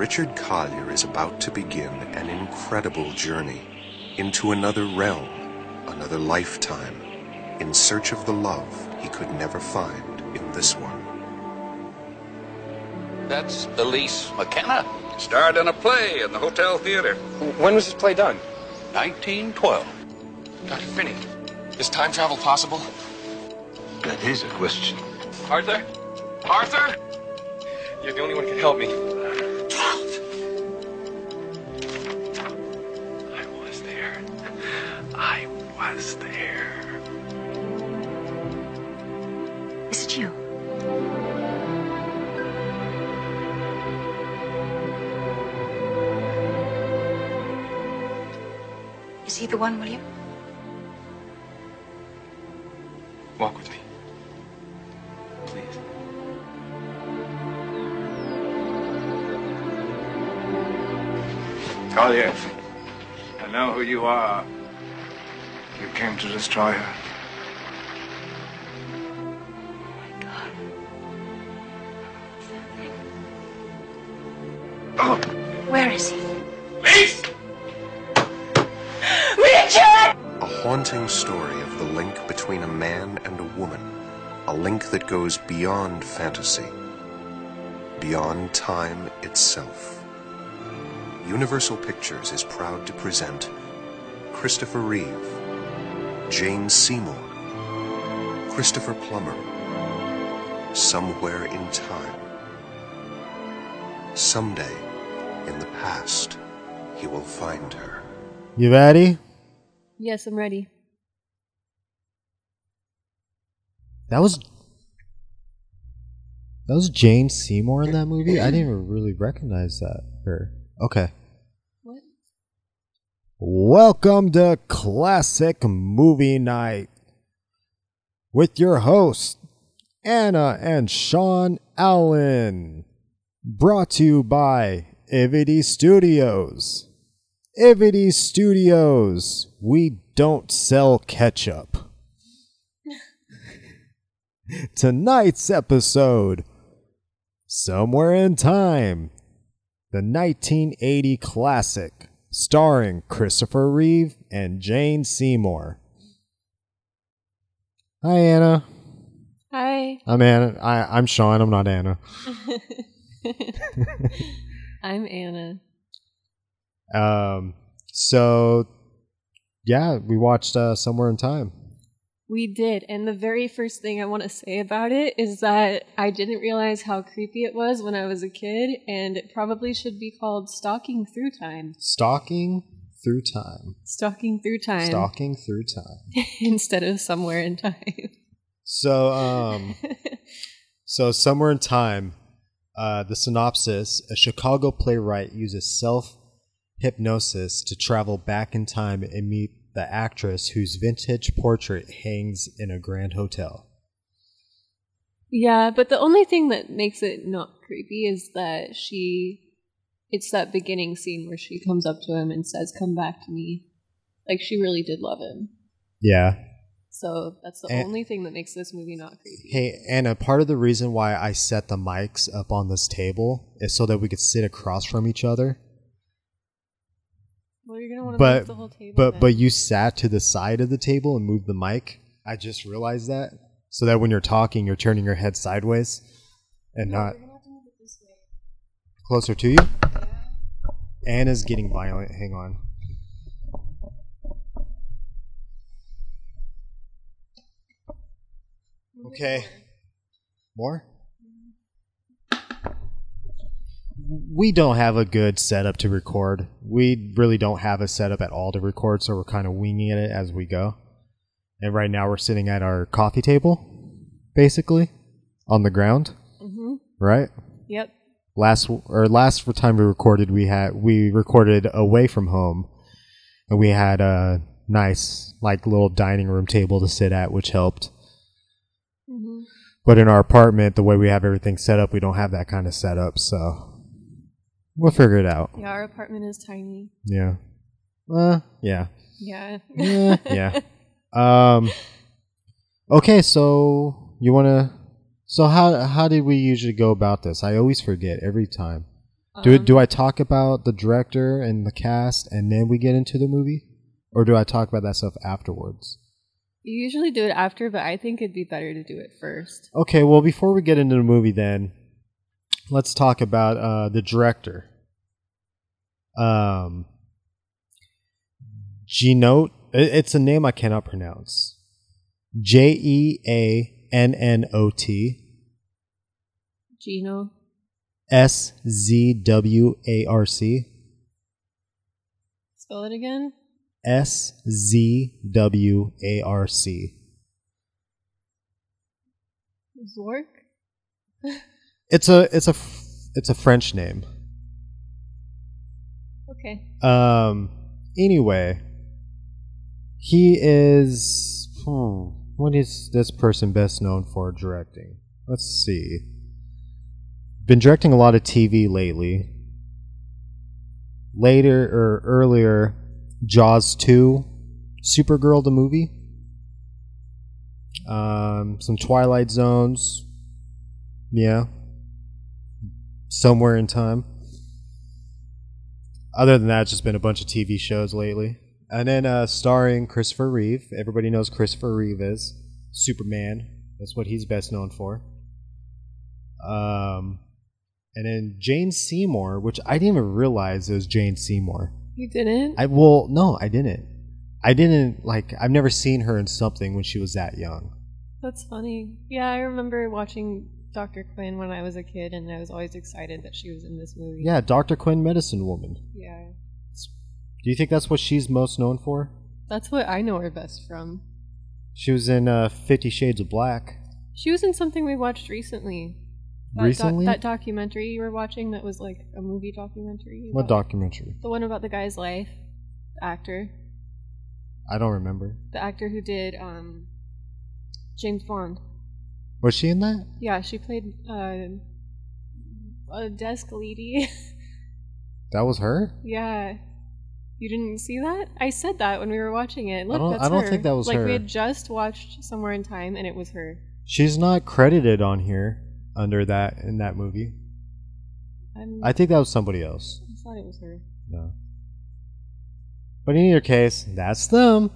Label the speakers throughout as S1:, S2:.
S1: Richard Collier is about to begin an incredible journey into another realm, another lifetime, in search of the love he could never find in this one.
S2: That's Elise McKenna,
S3: Starred in a play in the Hotel Theater.
S4: When was this play done?
S2: 1912.
S4: Dr. Finney, is time travel possible?
S3: That is a question.
S4: Arthur? Arthur? You're the only one who can help me.
S5: Is he the one, William?
S4: Walk with me. Please.
S3: Collier, I know who you are. You came to destroy her.
S1: Goes beyond fantasy, beyond time itself. Universal Pictures is proud to present Christopher Reeve, Jane Seymour, Christopher Plummer, Somewhere in Time. Someday, in the past, he will find her.
S6: You ready?
S7: Yes, I'm ready.
S6: That was that was Jane Seymour in that movie. I didn't even really recognize that her. Okay.
S7: What?
S6: Welcome to Classic Movie Night with your hosts Anna and Sean Allen. Brought to you by Ivity Studios. Ivity Studios. We don't sell ketchup. Tonight's episode Somewhere in Time, the 1980 classic starring Christopher Reeve and Jane Seymour. Hi, Anna.
S7: Hi.
S6: I'm Anna. I, I'm Sean. I'm not Anna.
S7: I'm Anna.
S6: Um. So, yeah, we watched uh, Somewhere in Time.
S7: We did, and the very first thing I want to say about it is that I didn't realize how creepy it was when I was a kid, and it probably should be called Stalking Through Time.
S6: Stalking through time.
S7: Stalking Through Time.
S6: Stalking through time.
S7: instead of Somewhere in Time.
S6: So, um, so somewhere in time, uh, the synopsis: a Chicago playwright uses self hypnosis to travel back in time and meet the actress whose vintage portrait hangs in a grand hotel.
S7: yeah, but the only thing that makes it not creepy is that she. It's that beginning scene where she comes up to him and says, Come back to me. Like, she really did love him.
S6: Yeah.
S7: So that's the
S6: And-
S7: only thing that makes this movie not creepy.
S6: Hey, Anna, part of the reason why I set the mics up on this table is so that we could sit across from each other.
S7: Well, you're gonna want to
S6: But
S7: move the whole table.
S6: but
S7: then.
S6: but you sat to the side of the table and moved the mic. I just realized that, so that when you're talking, you're turning your head sideways and not
S7: gonna have to move it this way.
S6: closer to you. Anna's getting violent. Hang on. Okay.
S7: more.
S6: More? We don't have a good setup to record. We really don't have a setup at all to record, so we're kind of winging it as we go. And right now we're sitting at our coffee table, basically, on the ground,
S7: Mhm.
S6: right?
S7: Yep.
S6: Last or last time we recorded, we had we recorded away from home, and we had a nice like little dining room table to sit at, which helped.
S7: Mhm.
S6: But in our apartment, the way we have everything set up, we don't have that kind of setup, so we'll figure it out.
S7: Yeah, our apartment is tiny.
S6: Yeah. Uh, yeah.
S7: Yeah.
S6: Yeah. yeah. Um. Okay, so you want to? So how how did we usually go about this? I always forget every time. Do
S7: Um,
S6: do I talk about the director and the cast and then we get into the movie, or do I talk about that stuff afterwards?
S7: You usually do it after, but I think it'd be better to do it first.
S6: Okay, well before we get into the movie, then let's talk about uh, the director. Um, Genote. It's a name I cannot pronounce. J E A N N O T
S7: Gino.
S6: S Z W A R C
S7: Spell it again.
S6: S Z W A R C.
S7: Zork.
S6: It's a it's a it's a French name.
S7: Okay.
S6: Um. Anyway, he is. Hmm, what is this person best known for directing? Let's see. Been directing a lot of TV lately. Later or earlier, Jaws two, Supergirl the movie. Um, some Twilight Zones. Yeah. Somewhere in time other than that, it's just been a bunch of TV shows lately. And then uh, starring Christopher Reeve. Everybody knows Christopher Reeve is Superman. That's what he's best known for. Um, and then Jane Seymour, which I didn't even realize it was Jane Seymour.
S7: You didn't?
S6: I well, no, I didn't. I didn't like. I've never seen her in something when she was that young.
S7: That's funny. Yeah, I remember watching Dr. Quinn when I was a kid, and I was always excited that she was in this movie.
S6: Yeah, Doctor Quinn, Medicine Woman.
S7: Yeah.
S6: Do you think that's what she's most known for?
S7: That's what I know her best from.
S6: She was in uh, Fifty Shades of Black.
S7: She was in something we watched recently. That
S6: Recently?
S7: that documentary you were watching that was like a movie documentary.
S6: What documentary?
S7: The one about the guy's life. The actor.
S6: I don't remember.
S7: The actor who did um, James Bond.
S6: Was she in that?
S7: Yeah, she played uh, a desk lady.
S6: That was her.
S7: yeah. You didn't see that? I said that when we were watching it. Look,
S6: don't-
S7: that's
S6: I don't
S7: her.
S6: think that was
S7: like
S6: her.
S7: we had just watched Somewhere in Time, and it was her.
S6: She's not credited on here under that in that movie.
S7: I'm,
S6: I think that was somebody else.
S7: I thought it was her.
S6: No. But in either case, that's them.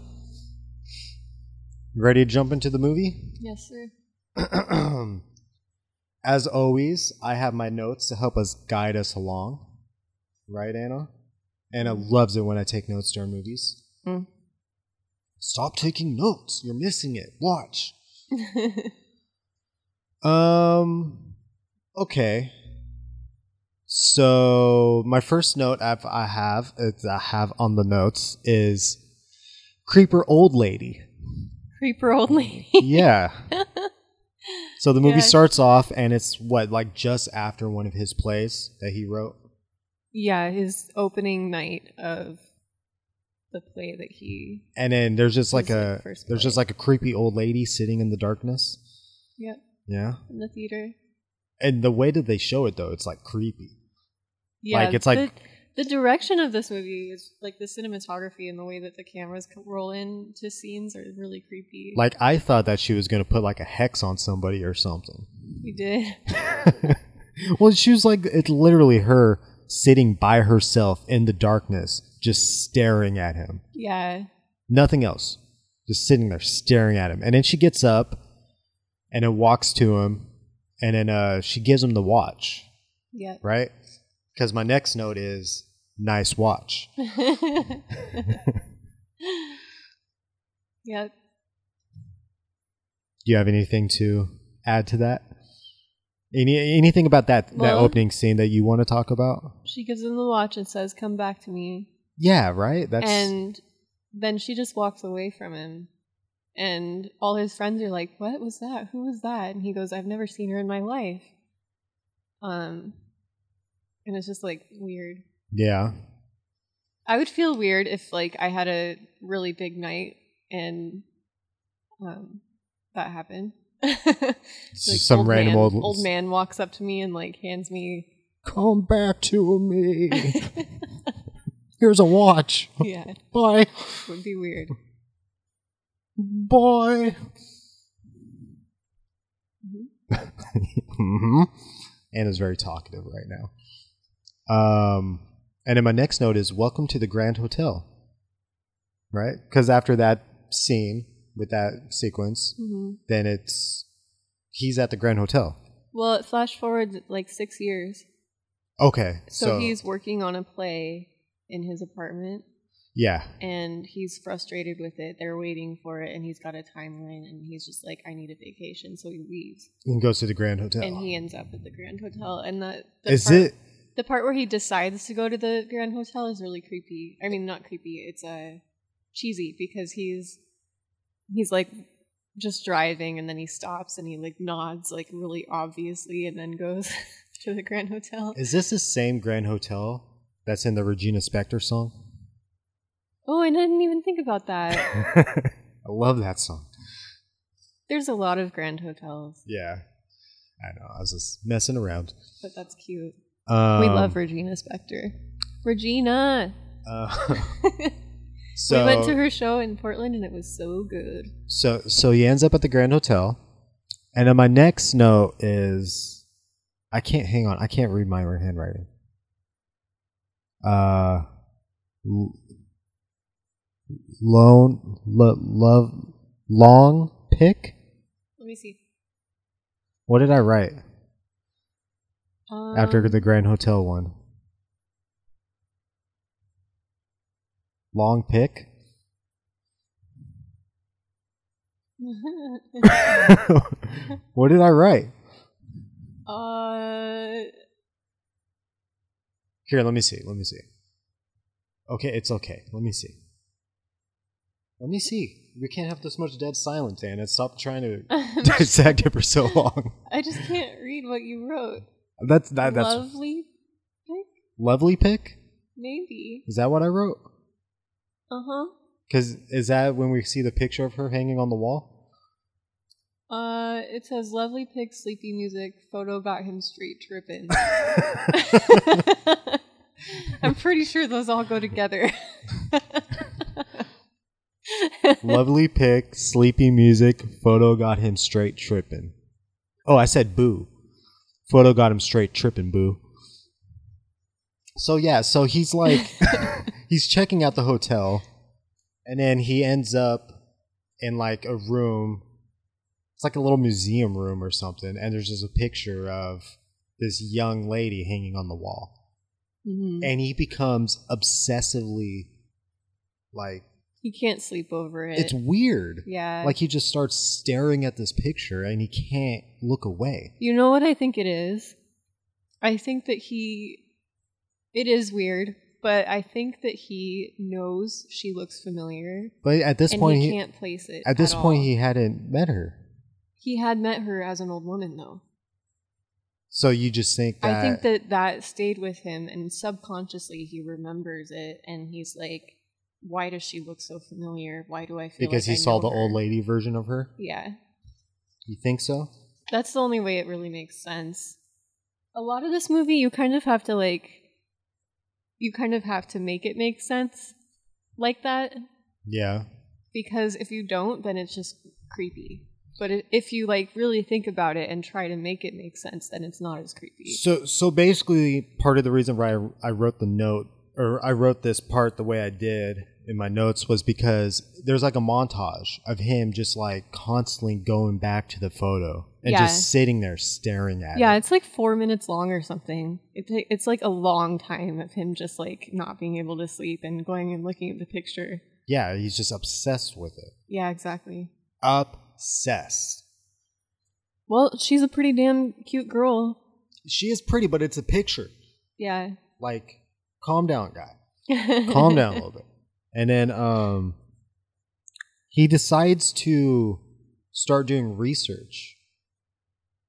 S6: Ready to jump into the movie?
S7: Yes, sir.
S6: As always, I have my notes to help us guide us along. Right, Anna? Anna loves it when I take notes during movies.
S7: Mm.
S6: Stop taking notes. You're missing it. Watch. Um. Okay. So my first note I've, I have uh, I have on the notes is creeper old lady.
S7: Creeper old lady.
S6: Yeah. so the movie
S7: Yeah.
S6: starts off and it's what like just after one of his plays that he wrote.
S7: yeah, his opening night of the play that he.
S6: And then there's just like a there's just like a creepy old lady sitting in the darkness.
S7: Yep,
S6: Yeah.
S7: in the theater.
S6: And the way that they show it though, it's like creepy.
S7: Yeah,
S6: Like, it's like-
S7: the, the direction of this movie is like the cinematography and the way that the cameras roll into scenes are really creepy.
S6: Like I thought that she was gonna put like a hex on somebody or something.
S7: you did.
S6: well, she was like, it's literally her sitting by herself in the darkness, just staring at him.
S7: Yeah,
S6: Nothing else. Just sitting there staring at him. And then she gets up and then walks to him and then uh, she gives him the watch,
S7: yep.
S6: right? Because my next note is nice watch.
S7: yep.
S6: Do you have anything to add to that? Any anything about that that opening scene that you want to talk about?
S7: She gives him the watch and says, "Come back to me."
S6: Yeah, right. That's
S7: and then she just walks away from him and all his friends are like what was that who was that and he goes i've never seen her in my life um and it's just like weird
S6: yeah.
S7: i would feel weird if like i had a really big night and um that happened Like,
S6: Some
S7: old
S6: random
S7: man,
S6: old
S7: old man walks up to me and like hands me
S6: Come back to me. Here's a watch.
S7: yeah
S6: Bye.
S7: would be weird
S6: Bye. hmm Anna's very talkative right now. Um, and then my next note is welcome to the Grand Hotel. Right? Because after that scene with that sequence,
S7: hmm
S6: then it's he's at the Grand Hotel.
S7: Well, it flash forward like six years.
S6: Okay,
S7: So,
S6: so,
S7: he's working on a play in his apartment
S6: yeah,
S7: and he's frustrated with it. They're waiting for it and he's got a timeline and he's just like, I need a vacation. So he leaves
S6: and goes to the Grand Hotel.
S7: and he ends up at the Grand Hotel. And the
S6: is
S7: part,
S6: it?
S7: The part where he decides to go to the Grand Hotel is really creepy. I mean, not creepy. It's uh, cheesy because he's he's like just driving and then he stops and he like nods like really obviously and then goes to the Grand Hotel.
S6: Is this the same Grand Hotel that's in the Regina Spektor song?
S7: Oh, I didn't even think about that.
S6: I love that song.
S7: There's a lot of Grand Hotels,
S6: Yeah, I know. I was just messing around.
S7: but that's cute.
S6: Um,
S7: we love Regina Spektor. Regina.
S6: Uh, so
S7: we went to her show in Portland and it was so good.
S6: So so he ends up at the Grand Hotel, and then my next note is, I can't hang on. I can't read my own handwriting. Uh, lone lo, love long pick.
S7: Let me see.
S6: What did I write after
S7: Um,
S6: the Grand Hotel one? Long pick. what did I write?
S7: uh,
S6: Here, let me see. Let me see. Okay, it's okay. Let me see. Let me see. We can't have this much dead silence, Anna. Stop trying to dissect it for so long.
S7: I just can't read what you wrote.
S6: That's that. That's
S7: Lovely pick?
S6: lovely pick.
S7: Maybe.
S6: Is that what I wrote?
S7: Uh huh.
S6: Because is that when we see the picture of her hanging on the wall?
S7: Uh, it says lovely pick, sleepy music, photo got him straight tripping. I'm pretty sure those all go together.
S6: lovely pick, sleepy music. Photo got him straight tripping. Oh, I said boo. Photo got him straight tripping, boo. So yeah, so he's like, he's checking out the hotel, and then he ends up in like a room. It's like a little museum room or something, and there's just a picture of this young lady hanging on the wall,
S7: Mhm.
S6: and he becomes obsessively like
S7: He can't sleep over it.
S6: it's weird.
S7: yeah.
S6: Like he just starts staring at this picture and he can't look away.
S7: You know what I think it is? I think that he. It is weird, but I think that he knows she looks familiar,
S6: But at this point,
S7: he,
S6: he,
S7: can't place it.
S6: at this
S7: at
S6: point
S7: all.
S6: he hadn't met her.
S7: he had met her as an old woman, though.
S6: So you just think that
S7: I think that that stayed with him, and subconsciously he remembers it, and he's like, "Why does she look so familiar? Why do I feel
S6: because
S7: like
S6: he
S7: I
S6: saw the
S7: her?"
S6: old lady version of her.
S7: Yeah,
S6: You think so?
S7: that's the only way it really makes sense. A lot of this movie, you kind of have to like, you kind of have to make it make sense like that,
S6: Yeah.
S7: because if you don't, then it's just creepy. But if you like really think about it and try to make it make sense, then it's not as creepy.
S6: So so basically, part of the reason why I, I wrote the note or I wrote this part the way I did in my notes was because there's like a montage of him just like constantly going back to the photo and
S7: Yeah.
S6: just sitting there staring at
S7: Yeah,
S6: it.
S7: Yeah, it's like four minutes long or something. It it's like a long time of him just like not being able to sleep and going and looking at the picture.
S6: Yeah, he's just obsessed with it.
S7: Yeah, exactly.
S6: Obsessed.
S7: Well, she's a pretty damn cute girl.
S6: She is pretty, but it's a picture.
S7: Yeah.
S6: Like, calm down, guy. Calm down a little bit. And then um he decides to start doing research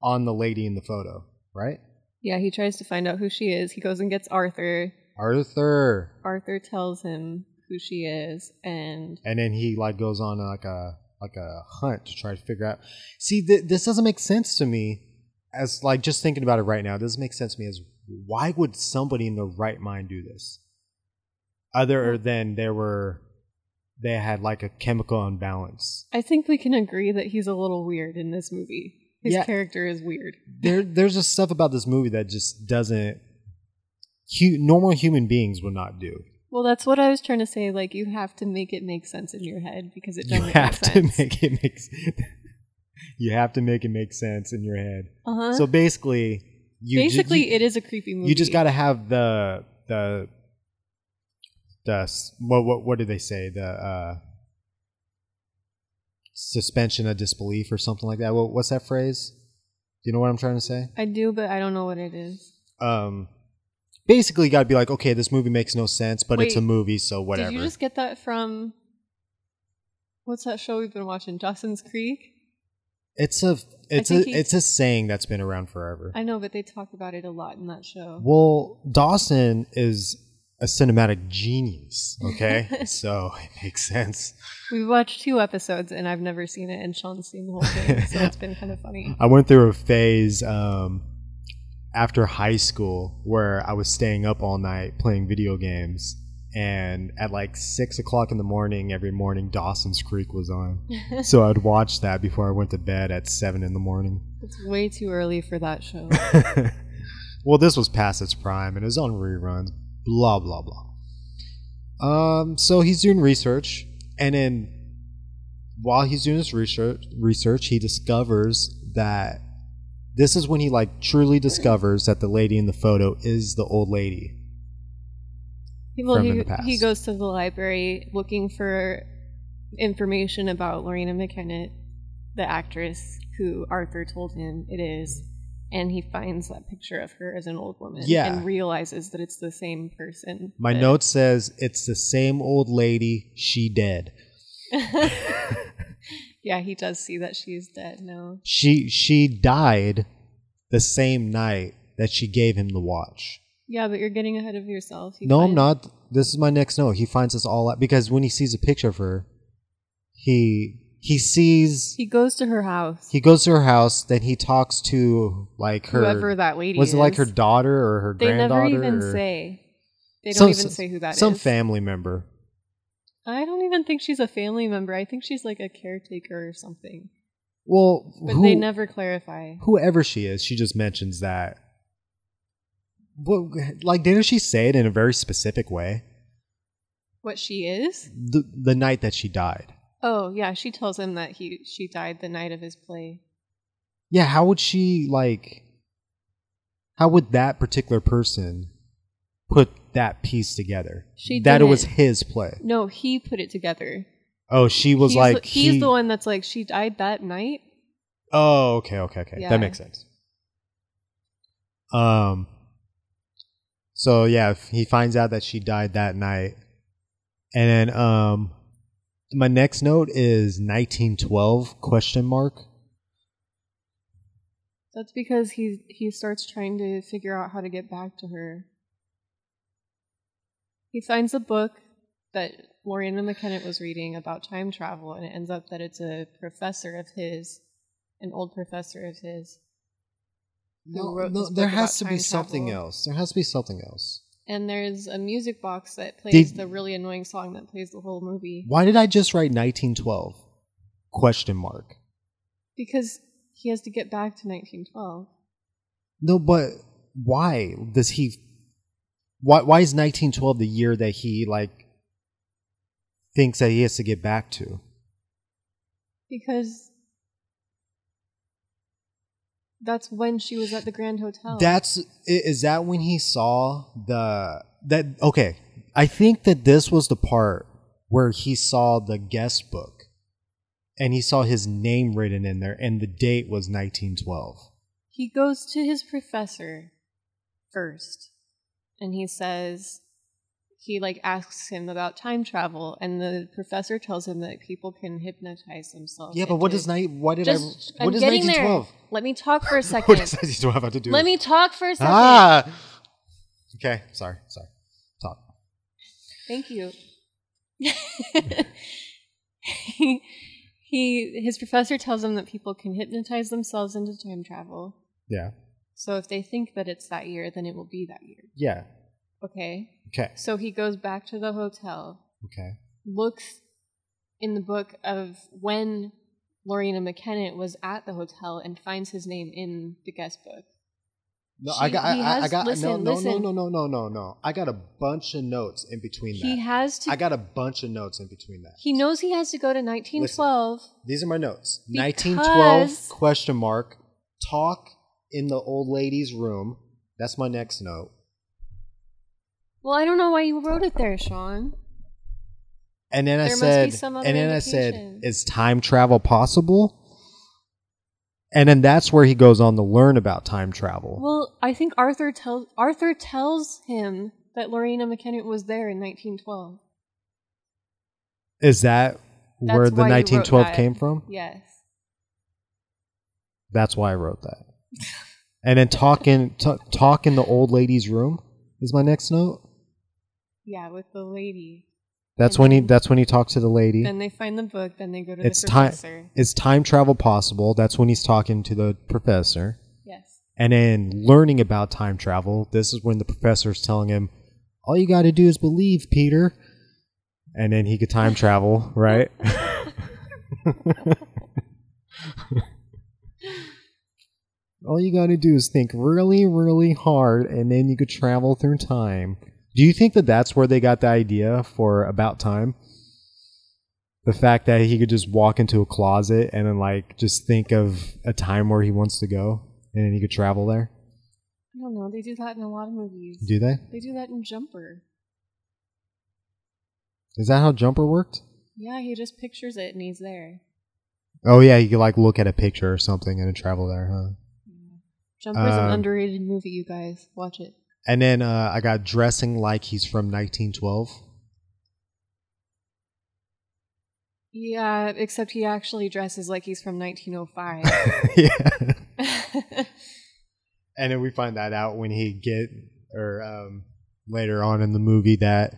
S6: on the lady in the photo, right?
S7: Yeah, he tries to find out who she is. He goes and gets Arthur.
S6: Arthur.
S7: Arthur tells him who she is, and
S6: And then he like goes on like a like a hunt to try to figure out. See, th- this doesn't make sense to me. As like just thinking about it right now, it doesn't make sense to me. As why would somebody in their right mind do this? Other than there were, they had like a chemical imbalance.
S7: I think we can agree that he's a little weird in this movie. His
S6: Yeah.
S7: character is weird.
S6: There, there's just stuff about this movie that just doesn't hu- normal human beings would not do.
S7: Well, that's what I was trying to say. Like, you have to make it make sense in your head because it
S6: You
S7: doesn't
S6: have
S7: make
S6: to
S7: sense.
S6: make it make. you have to make it make sense in your head.
S7: uh-huh.
S6: So basically, you ju-
S7: basically,
S6: you,
S7: it is a creepy movie.
S6: you just got to have the the the what what what did they say the uh suspension of disbelief or something like that. What, what's that phrase? Do you know what I'm trying to say?
S7: I do, but I don't know what it is.
S6: Um, basically, got to be like, okay, this movie makes no sense, but it's a movie, so whatever.
S7: Did you just get that from? What's that show we've been watching? Dawson's Creek.
S6: it's a it's a it's a saying that's been around forever.
S7: I know, but they talk about it a lot in that show.
S6: Well, Dawson is a cinematic genius. Okay, so it makes sense.
S7: We've watched two episodes, and I've never seen it, and Sean's seen the whole thing, so it's been kind of funny.
S6: I went through a phase um, after high school where I was staying up all night playing video games, and at like six o'clock in the morning every morning, Dawson's Creek was on. so I'd watch that before I went to bed at seven in the morning.
S7: It's way too early for that show.
S6: well, this was past its prime and it was on reruns. Blah blah blah. Um, so he's doing research, and then while he's doing this research, research, he discovers that this is when he like truly discovers that the lady in the photo is the old lady.
S7: Well, he, he goes to the library looking for information about Lorena McKenna, the actress who Arthur told him it is, and he finds that picture of her as an old woman
S6: Yeah.
S7: and realizes that it's the same person.
S6: My
S7: that-
S6: note says it's the same old lady. She dead.
S7: yeah, he does see that she's dead No,
S6: She she died the same night that she gave him the watch.
S7: Yeah, but you're getting ahead of yourself. He
S6: No, I'm not. This is my next note. He finds this all out because when he sees a picture of her, he he sees
S7: He goes to her house.
S6: he goes to her house. Then he talks to like her
S7: Whoever that lady
S6: was it like her daughter or her granddaughter?
S7: They
S6: granddaughter?
S7: never even
S6: or
S7: say. They don't
S6: some-
S7: even say who that is.
S6: Some family member.
S7: I don't even think she's a family member. I think she's like a caretaker or something.
S6: Well,
S7: But
S6: who,
S7: they never clarify.
S6: whoever she is, she just mentions that. Well, like didn't she say it in a very specific way?
S7: What she is?
S6: The the night that she died.
S7: Oh yeah, she tells him that he she died the night of his play.
S6: Yeah, how would she like how would that particular person put that piece together?
S7: She
S6: that it was his play.
S7: No, he put it together.
S6: Oh, she was
S7: he's
S6: like
S7: the, he's
S6: he-
S7: the one that's like she died that night.
S6: Oh, okay, okay, okay.
S7: Yeah.
S6: That makes sense. Um so yeah, he finds out that she died that night. And then um my next note is 1912 question mark.
S7: That's because he he starts trying to figure out how to get back to her. He finds a book that Lorena McKenna was reading about time travel, and it ends up that it's a professor of his, an old professor of his. who wrote this
S6: there has
S7: about
S6: to be
S7: time
S6: something
S7: travel.
S6: else. There has to be something else.
S7: And there's a music box that plays
S6: Did-
S7: the really annoying song that plays the whole movie.
S6: Why did I just write 1912? Question mark.
S7: Because he has to get back to 1912.
S6: No, but why does he? Why why is 1912 the year that he like thinks that he has to get back to?
S7: Because that's when she was at the Grand Hotel.
S6: That's is that when he saw the that okay. I think that this was the part where he saw the guest book and he saw his name written in there and the date was 1912.
S7: he goes to his professor first, and he says he like asks him about time travel, and the professor tells him that people can hypnotize themselves.
S6: Yeah, but what does night why did
S7: Just,
S6: I
S7: I'm
S6: what is
S7: getting
S6: 1912?
S7: there. Let me talk for a
S6: What
S7: second.
S6: does 1912 have to do?
S7: Let
S6: with-
S7: me talk for a second.
S6: Ah. Okay, sorry, sorry. Talk.
S7: Thank you. he, he his professor tells him that people can hypnotize themselves into time travel.
S6: Yeah.
S7: So if they think that it's that year, then it will be that year.
S6: Yeah.
S7: Okay.
S6: Okay.
S7: So he goes back to the hotel,
S6: Okay.
S7: looks in the book of when Lorena McKenna was at the hotel and finds his name in the guest book.
S6: No,
S7: She-
S6: I got. I,
S7: he
S6: I- got.
S7: listen,
S6: no, no,
S7: listen.
S6: no, no, no, no, no. I got a bunch of notes in between
S7: He
S6: that.
S7: has to.
S6: I got a bunch of notes in between that.
S7: he knows he has to go to 1912.
S6: These are my notes. 1912 question mark. Talk in the old lady's room. That's my next note.
S7: Well, I don't know why you wrote it there, Sean.
S6: And then I
S7: There must
S6: said,
S7: be some other
S6: and then I said,
S7: indication.
S6: is time travel possible? And then that's where he goes on to learn about time travel.
S7: Well, I think Arthur tells Arthur tells him that Lorena McKenna was there in 1912.
S6: Is that
S7: That's
S6: where the
S7: why you wrote
S6: 1912
S7: that.
S6: came from?
S7: Yes.
S6: That's why I wrote that. and then talk in, t- talk in the old lady's room is my next note.
S7: Yeah, with the lady.
S6: That's
S7: And
S6: when he. That's when he talks to the lady.
S7: Then they find the book. Then they go to
S6: it's
S7: the
S6: time.
S7: professor.
S6: Is time travel possible? That's when he's talking to the professor.
S7: Yes.
S6: And then learning about time travel, this is when the professor is telling him, all you got to do is believe, Peter. And then he could time travel, right? all you got to do is think really, really hard, and then you could travel through time. Do you think that that's where they got the idea for About Time? The fact that he could just walk into a closet and then, like, just think of a time where he wants to go, and then he could travel there?
S7: I don't know. They do that in a lot of movies.
S6: Do they?
S7: They do that in Jumper.
S6: Is that how Jumper worked?
S7: Yeah, he just pictures it and he's there.
S6: Oh yeah, you could like look at a picture or something and travel there, huh?
S7: Jumper's an
S6: Um,
S7: underrated movie, you guys. Watch it.
S6: And then uh, I got dressing like he's from 1912.
S7: Yeah, except he actually dresses like he's from 1905.
S6: yeah. And then we find that out when he get or um, later on in the movie that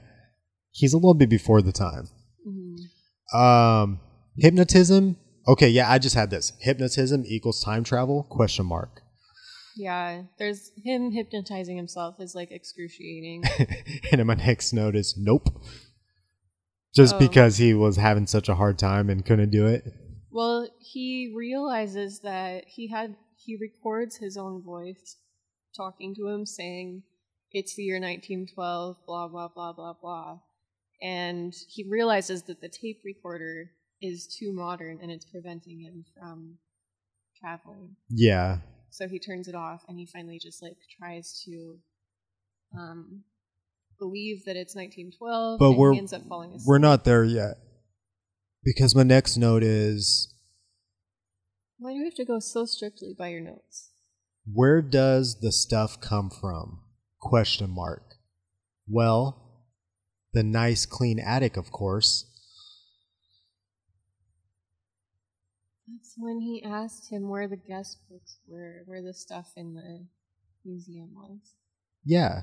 S6: he's a little bit before the time.
S7: Mhm.
S6: Um, hypnotism. Okay, yeah, I just had this. Hypnotism equals time travel? Question mark.
S7: Yeah, there's him hypnotizing himself is like excruciating.
S6: and my next note is nope. Just
S7: Oh.
S6: because he was having such a hard time and couldn't do it.
S7: well, he realizes that he had he records his own voice talking to him saying it's the year 1912 blah blah blah blah blah and he realizes that the tape recorder is too modern and it's preventing him from traveling
S6: Yeah.
S7: So he turns it off and he finally just like tries to um believe that it's 1912
S6: But
S7: and
S6: we're
S7: he ends up falling asleep
S6: we're not there yet. Because my next note is
S7: why do you have to go so strictly by your notes
S6: where does the stuff come from? Question mark. Well, the nice clean attic, of course.
S7: That's when he asked him where the guest books were, where the stuff in the museum was.
S6: Yeah.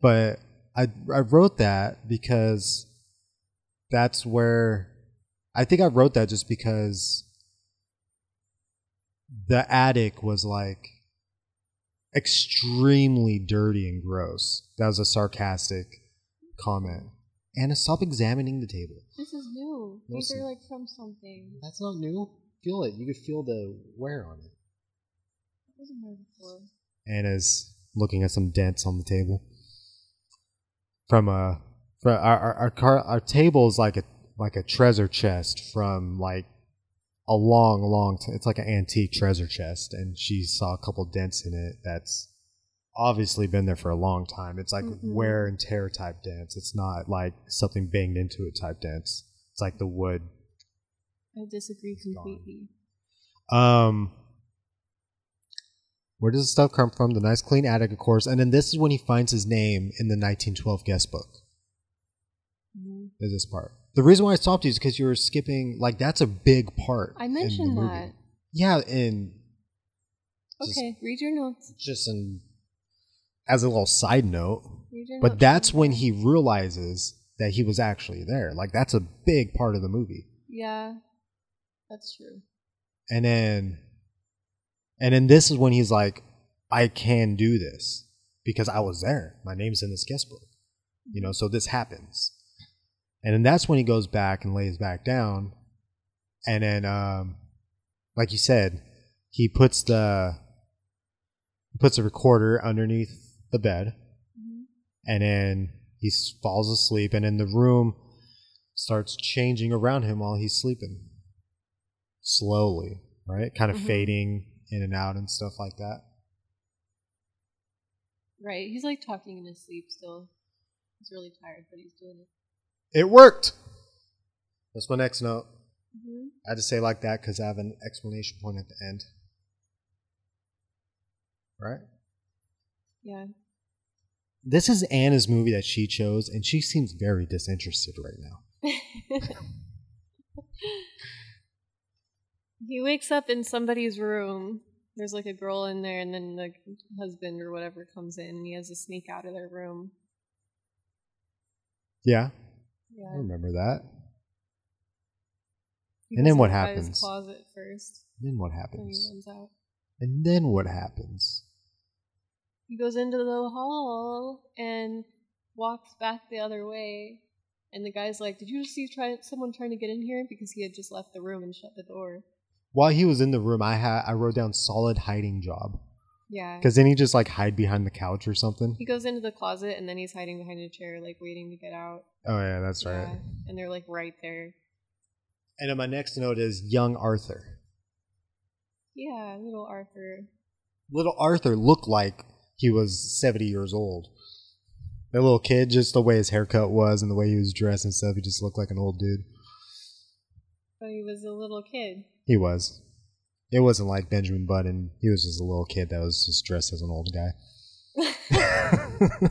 S6: But I I wrote that because that's where I think I wrote that just because the attic was like extremely dirty and gross. That was a sarcastic comment. Anna, stop examining the table.
S7: This is new. These are like from something.
S6: That's not new. Feel it. You could feel the wear on it.
S7: That wasn't there before.
S6: Anna's looking at some dents on the table. From a, from our our our, car, our table is like a like a treasure chest from like a long long. T- it's like an antique treasure chest, and she saw a couple dents in it. That's obviously been there for a long time. It's like
S7: Mhm.
S6: wear and tear type dents. It's not like something banged into it type dents. It's like the wood
S7: I disagree completely.
S6: Um, where does the stuff come from? The nice clean attic, of course. And then this is when he finds his name in the 1912 guest book.
S7: Mhm.
S6: Is this part? The reason why I stopped you is because you were skipping. Like that's a big part.
S7: I mentioned that.
S6: Yeah, and Just-
S7: Okay, read your notes.
S6: just in as a little side note.
S7: Read your
S6: But
S7: notes.
S6: that's when he realizes that he was actually there. Like that's a big part of the movie.
S7: Yeah, that's true.
S6: And then and then this is when he's like, I can do this because I was there. My name's in this guest book. You know, so this happens. And then that's when he goes back and lays back down. And then um like you said, he puts the He puts a recorder underneath the bed,
S7: Mhm.
S6: and then he falls asleep, and then the room starts changing around him while he's sleeping, slowly, right? Kind of
S7: Mhm.
S6: fading in and out and stuff like that.
S7: Right. He's like talking in his sleep still. He's really tired, but he's doing it.
S6: It worked. That's my next note.
S7: hmm
S6: I had to say like that because I have an explanation point at the end. Right?
S7: Yeah.
S6: This is Anna's movie that she chose, and she seems very disinterested right now.
S7: he wakes up in somebody's room. There's like a girl in there, and then the husband or whatever comes in, and he has to sneak out of their room.
S6: Yeah, I remember that.
S7: He
S6: And then what happens?
S7: Closet first.
S6: Then what
S7: Then he
S6: happens?
S7: runs out.
S6: And then what happens?
S7: He goes into the hall and walks back the other way. And the guy's like, "Did you just see try- someone trying to get in here?" Because he had just left the room and shut the door.
S6: While he was in the room, I had I wrote down solid hiding job
S7: Yeah.
S6: because then he just like hide behind the couch or something.
S7: He goes into the closet and then he's hiding behind a chair, like waiting to get out.
S6: Oh yeah, that's right.
S7: Yeah. And they're like right there.
S6: And then my next note is young Arthur.
S7: Yeah, little Arthur.
S6: Little Arthur looked like he was seventy years old. That little kid, just the way his haircut was and the way he was dressed and stuff, he just looked like an old dude.
S7: But he was a little kid.
S6: He was. It wasn't like Benjamin Button. He was just a little kid that was just dressed as an old guy.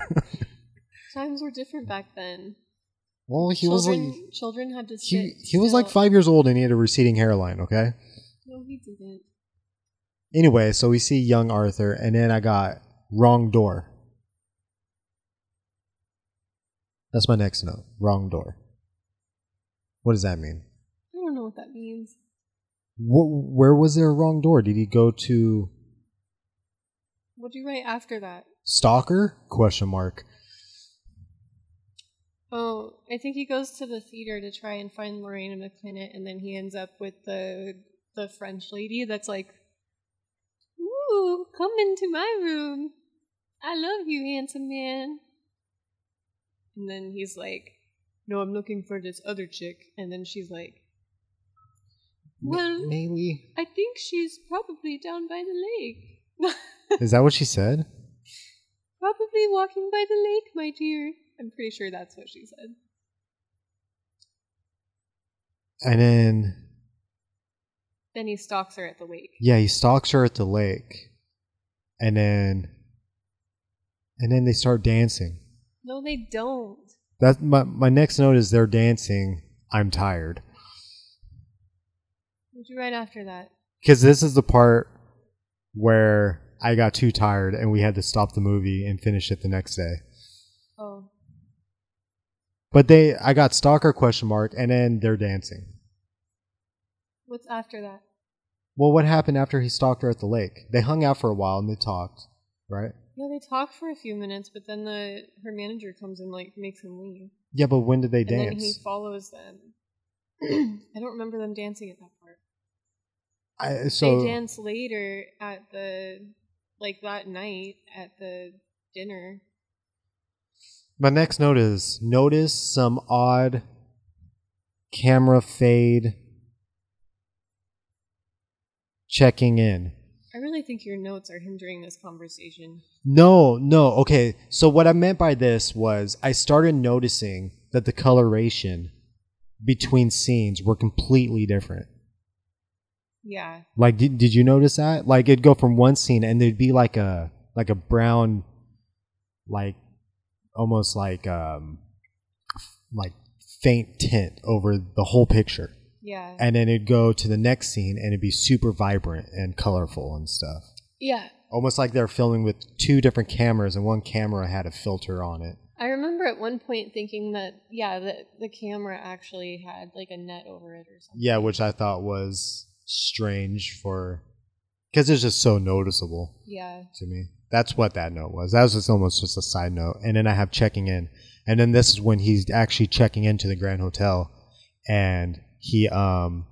S7: Times were different back then.
S6: well, he was
S7: children,
S6: like
S7: children had to
S6: he, he was like five years old and he had a receding hairline. Okay.
S7: No, he didn't.
S6: Anyway, so we see young Arthur, and then I got wrong door. That's my next note. Wrong door. What does that mean?
S7: I don't know what that means.
S6: Wh- where was there a wrong door? Did he go to
S7: What'd you write after that?
S6: Stalker? Question mark.
S7: Oh, I think he goes to the theater to try and find Lorraine McClintock, and then he ends up with the the French lady that's like, "Ooh, come into my room. I love you, handsome man." And then he's like, "No, I'm looking for this other chick." And then she's like, "Well,
S6: Maybe.
S7: I think she's probably down by the lake."
S6: Is that what she said?
S7: Probably walking by the lake, my dear. I'm pretty sure that's what she said.
S6: And then,
S7: Then he stalks her at the lake.
S6: yeah, he stalks her at the lake. And then, and then they start dancing.
S7: No, they don't.
S6: That my my next note is they're dancing. I'm tired
S7: You write after that?
S6: because this is the part where I got too tired and we had to stop the movie and finish it the next day.
S7: Oh,
S6: But they, I got stalker question mark, and then they're dancing.
S7: what's after that?
S6: Well, what happened after he stalked her at the lake? They hung out for a while and they talked, right?
S7: Yeah, they talk for a few minutes, but then the her manager comes and like makes him leave,
S6: Yeah, but when did they dance?
S7: and then he follows them. I don't remember them dancing at that part.
S6: I, uh, so
S7: they dance later at the like that night at the dinner.
S6: my next note is notice some odd camera fade checking in.
S7: I really think your notes are hindering this conversation.
S6: No, no. Okay. So what I meant by this was I started noticing that the coloration between scenes were completely different.
S7: Yeah,
S6: Like did, did you notice that? Like it'd go from one scene and there'd be like a like a brown like almost like um like faint tint over the whole picture.
S7: yeah,
S6: And then it'd go to the next scene and it'd be super vibrant and colorful and stuff.
S7: yeah.
S6: Almost like they're filming with two different cameras and one camera had a filter on it.
S7: I remember at one point thinking that yeah, the the camera actually had like a net over it or something.
S6: Yeah, which I thought was strange for because it's just so noticeable
S7: Yeah.
S6: to me. That's what that note was. That was just almost just a side note. And then I have checking in, and then this is when he's actually checking into the Grand Hotel, and he um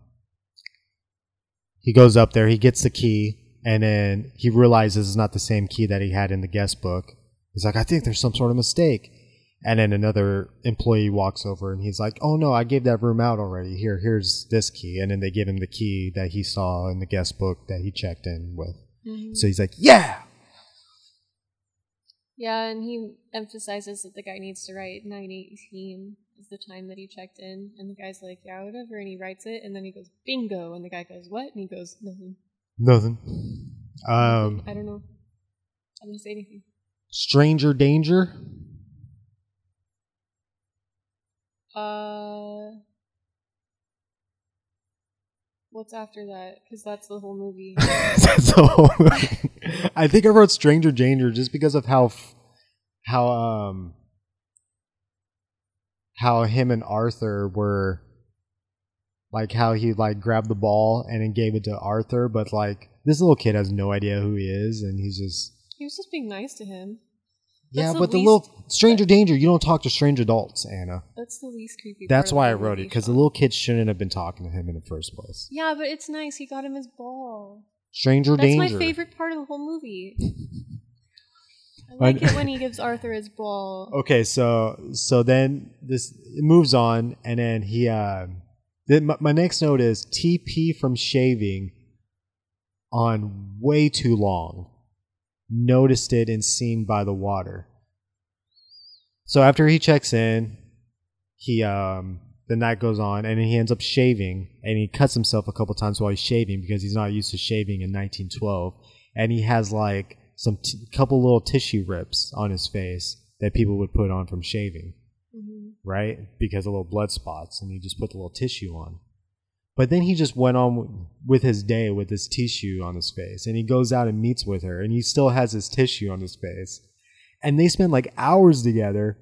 S6: he goes up there. He gets the key, and then he realizes it's not the same key that he had in the guest book. He's like, I think there's some sort of mistake. And then another employee walks over and he's like, Oh no, I gave that room out already. Here, here's this key. And then they give him the key that he saw in the guest book that he checked in with.
S7: Mhm.
S6: So he's like, Yeah.
S7: Yeah, and he emphasizes that the guy needs to write 918 is the time that he checked in. And the guy's like, yeah, whatever. And he writes it. And then he goes, bingo. And the guy goes, what? And he goes, nothing.
S6: Nothing. Um,
S7: I don't know. I didn't say anything.
S6: Stranger Danger.
S7: Uh, what's after that? Because that's the whole movie.
S6: so I think I wrote Stranger Danger just because of how f- how um how him and Arthur were like how he like grabbed the ball and then gave it to Arthur, but like this little kid has no idea who he is and he's just
S7: he was just being nice to him.
S6: Yeah, but the
S7: least-
S6: little stranger danger, you don't talk to strange adults, Anna.
S7: That's the least creepy.
S6: That's why I wrote it because the little kid shouldn't have been talking to him in the first place.
S7: Yeah, but it's nice. He got him his ball.
S6: Stranger
S7: That's
S6: danger.
S7: That's my favorite part of the whole movie. I like it when he gives Arthur his ball.
S6: Okay, so so then this it moves on, and then he. Uh, then my, my next note is TP from shaving on way too long. Noticed it and seen by the water. So after he checks in, he um the night goes on, and he ends up shaving, and he cuts himself a couple times while he's shaving because he's not used to shaving in 1912, and he has like some t- couple little tissue rips on his face that people would put on from shaving,
S7: Mhm.
S6: right? Because of little blood spots, and he just put the little tissue on. But then he just went on with his day with this tissue on his face, and he goes out and meets with her, and he still has his tissue on his face, and they spend like hours together,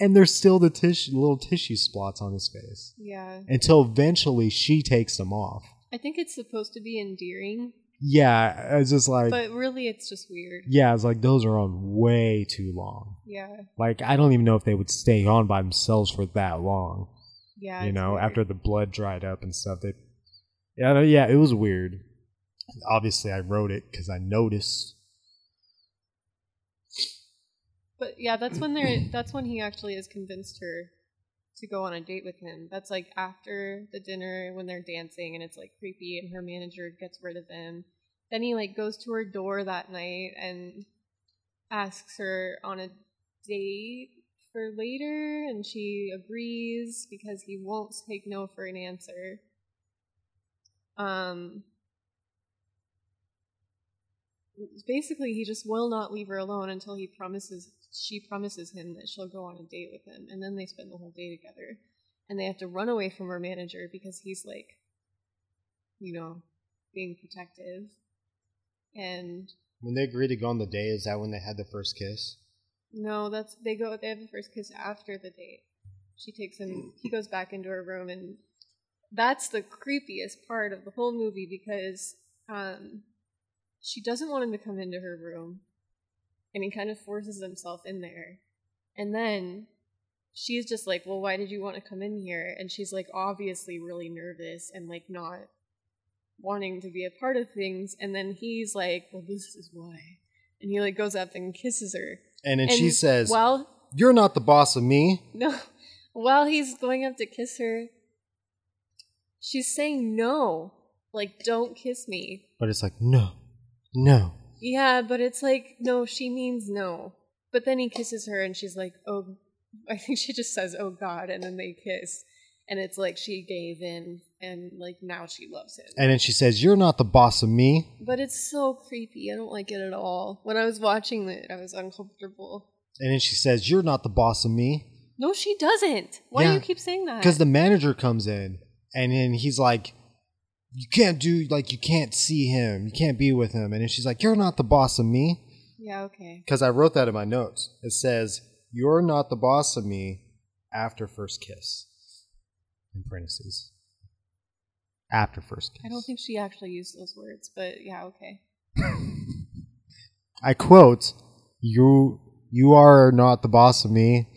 S6: and there's still the tissue, little tissue spots on his face,
S7: Yeah,
S6: until eventually she takes them off.
S7: I think it's supposed to be endearing,
S6: Yeah, I was just like,
S7: but really, it's just weird.
S6: yeah, it's like, those are on way too long.
S7: Yeah,
S6: Like, I don't even know if they would stay on by themselves for that long.
S7: Yeah.
S6: you know,
S7: weird.
S6: after the blood dried up and stuff. They, yeah, yeah, it was weird. Obviously, I wrote it because I noticed.
S7: But yeah, that's when they're. That's when he actually has convinced her to go on a date with him. That's like after the dinner when they're dancing and it's like creepy, and her manager gets rid of him. Then he like goes to her door that night and asks her on a date for later, and she agrees because he won't take no for an answer. Um, basically he just will not leave her alone until he promises she promises him that she'll go on a date with him and then they spend the whole day together and they have to run away from her manager because he's like you know being protective and
S6: When they agreed to go on the date, is that when they had the first kiss?
S7: No that's they go they have the first kiss after the date. She takes him he goes back into her room and that's the creepiest part of the whole movie because um she doesn't want him to come into her room and he kind of forces himself in there. And then she's just like well why did you want to come in here? And she's like obviously really nervous and like not wanting to be a part of things. And then he's like well this is why. And he like goes up and kisses her
S6: And then she says,
S7: while
S6: You're not the boss of me.
S7: no while he's going up to kiss her she's saying no like don't kiss me
S6: But it's like, No, no.
S7: yeah but it's like no she means no but then he kisses her and she's like oh i think she just says oh god and then they kiss and it's like she gave in and like now she loves him
S6: And then she says, You're not the boss of me.
S7: but it's so creepy i don't like it at all when i was watching it i was uncomfortable
S6: And then she says, You're not the boss of me.
S7: no she doesn't why do you keep saying that
S6: Because the manager comes in and then he's like, You can't do, like, you can't see him. You can't be with him. And then she's like, You're not the boss of me.
S7: yeah okay
S6: Because I wrote that in my notes. It says, You're not the boss of me after first kiss. In parentheses. After first kiss.
S7: i don't think she actually used those words but yeah okay
S6: I quote, You you are not the boss of me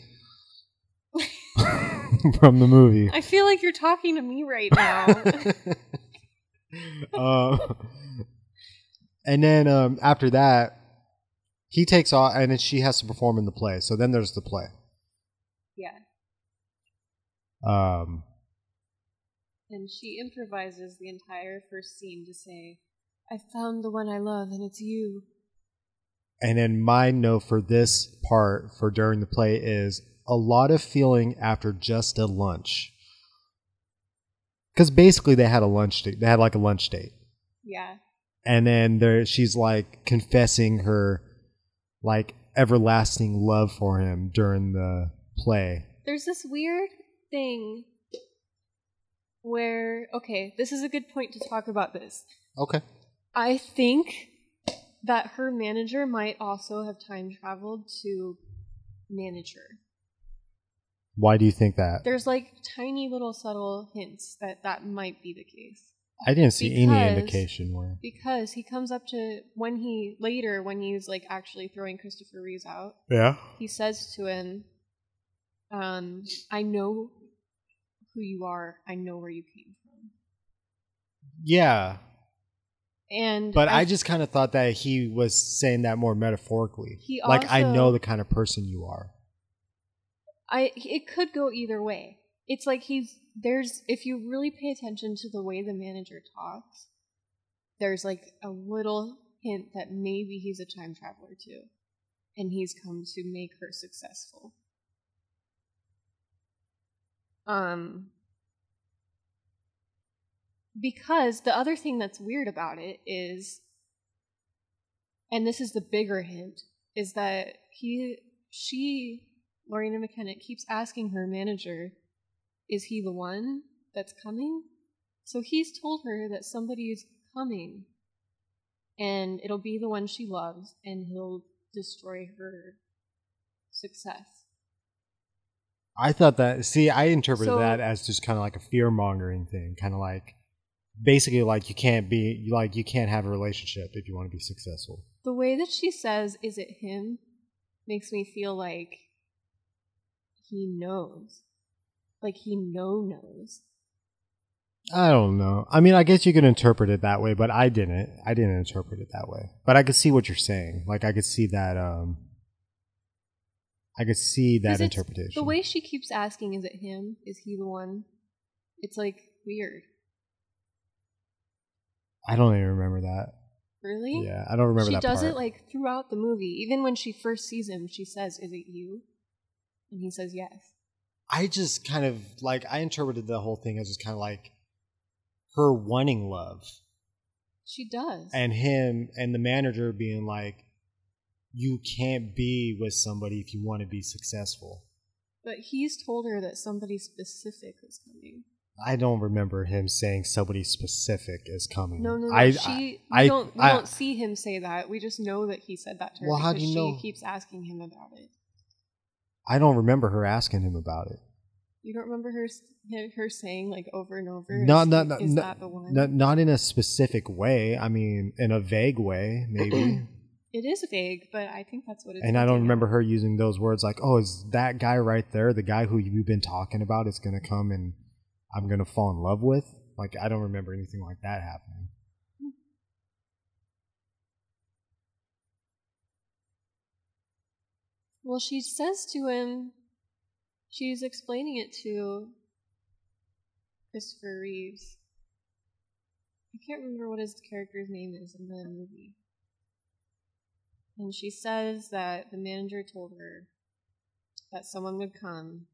S6: from the movie.
S7: i feel like you're talking to me right now
S6: uh, And then um, after that, he takes off, and then she has to perform in the play. So then there's the play.
S7: Yeah.
S6: Um,
S7: And she improvises the entire first scene to say, I found the one I love, and it's you.
S6: and then my note for this part for during the play is a lot of feeling after just a lunch. Because basically they had a lunch date. They had like a lunch date.
S7: Yeah.
S6: and then there she's like confessing her like everlasting love for him during the play.
S7: There's this weird thing where, okay, this is a good point to talk about this.
S6: Okay.
S7: I think that her manager might also have time traveled to manage her.
S6: Why do you think that?
S7: There's like tiny little subtle hints that that might be the case.
S6: I didn't see any indication where.
S7: Because he comes up to when he later when he's like actually throwing Christopher Reeves out,
S6: Yeah.
S7: he says to him, um, I know who you are. I know where you came from.
S6: Yeah,
S7: And
S6: but I, just kind of thought that he was saying that more metaphorically.
S7: He
S6: like I know the kind of person you are.
S7: I it could go either way. It's like he's there's if you really pay attention to the way the manager talks, there's like a little hint that maybe he's a time traveler too. And he's come to make her successful. Um because the other thing that's weird about it is and this is the bigger hint is that he she Lorena McKenna keeps asking her manager, is he the one that's coming? So he's told her that somebody is coming and it'll be the one she loves and he'll destroy her success.
S6: I thought that. See, I interpreted
S7: So-
S6: that as just kind of like a fear mongering thing, kind of like basically like you can't be like you can't have a relationship if you want to be successful.
S7: The way that she says, is it him, makes me feel like he knows. Like he know knows.
S6: I don't know. I mean, I guess you could interpret it that way, but I didn't. I didn't interpret it that way. But I could see what you're saying. Like I could see that. um I could see that interpretation.
S7: The way she keeps asking, is it him? Is he the one? It's like weird.
S6: I don't even remember that.
S7: Really?
S6: Yeah, I don't remember
S7: she
S6: that
S7: does
S6: part.
S7: it like throughout the movie. Even when she first sees him, she says, "Is it you?" And he says, "Yes."
S6: I just kind of like I interpreted the whole thing as just kind of like her wanting love
S7: She does.
S6: and him and the manager being like, "You can't be with somebody if you want to be successful."
S7: but he's told her that somebody specific is coming.
S6: I don't remember him saying somebody specific is coming.
S7: No, no, no.
S6: I,
S7: she.
S6: I,
S7: we don't. We
S6: I-
S7: don't see him say that. We just know that he said that to her
S6: Well, how
S7: because
S6: do you
S7: she
S6: know?
S7: keeps asking him about it.
S6: I don't remember her asking him about it.
S7: You don't remember her her saying like over and over?
S6: Not,
S7: is,
S6: not, not,
S7: is
S6: not,
S7: that the one?
S6: not, not in a specific way. I mean, in a vague way, maybe.
S7: it is vague, but I think that's what it's.
S6: and I don't remember her using those words like, "Oh, is that guy right there the guy who you've been talking about is going to come and I'm going to fall in love with?" Like, I don't remember anything like that happening.
S7: Well, she says to him, she's explaining it to Christopher Reeves. I can't remember what his character's name is in the movie. And she says that the manager told her that someone would come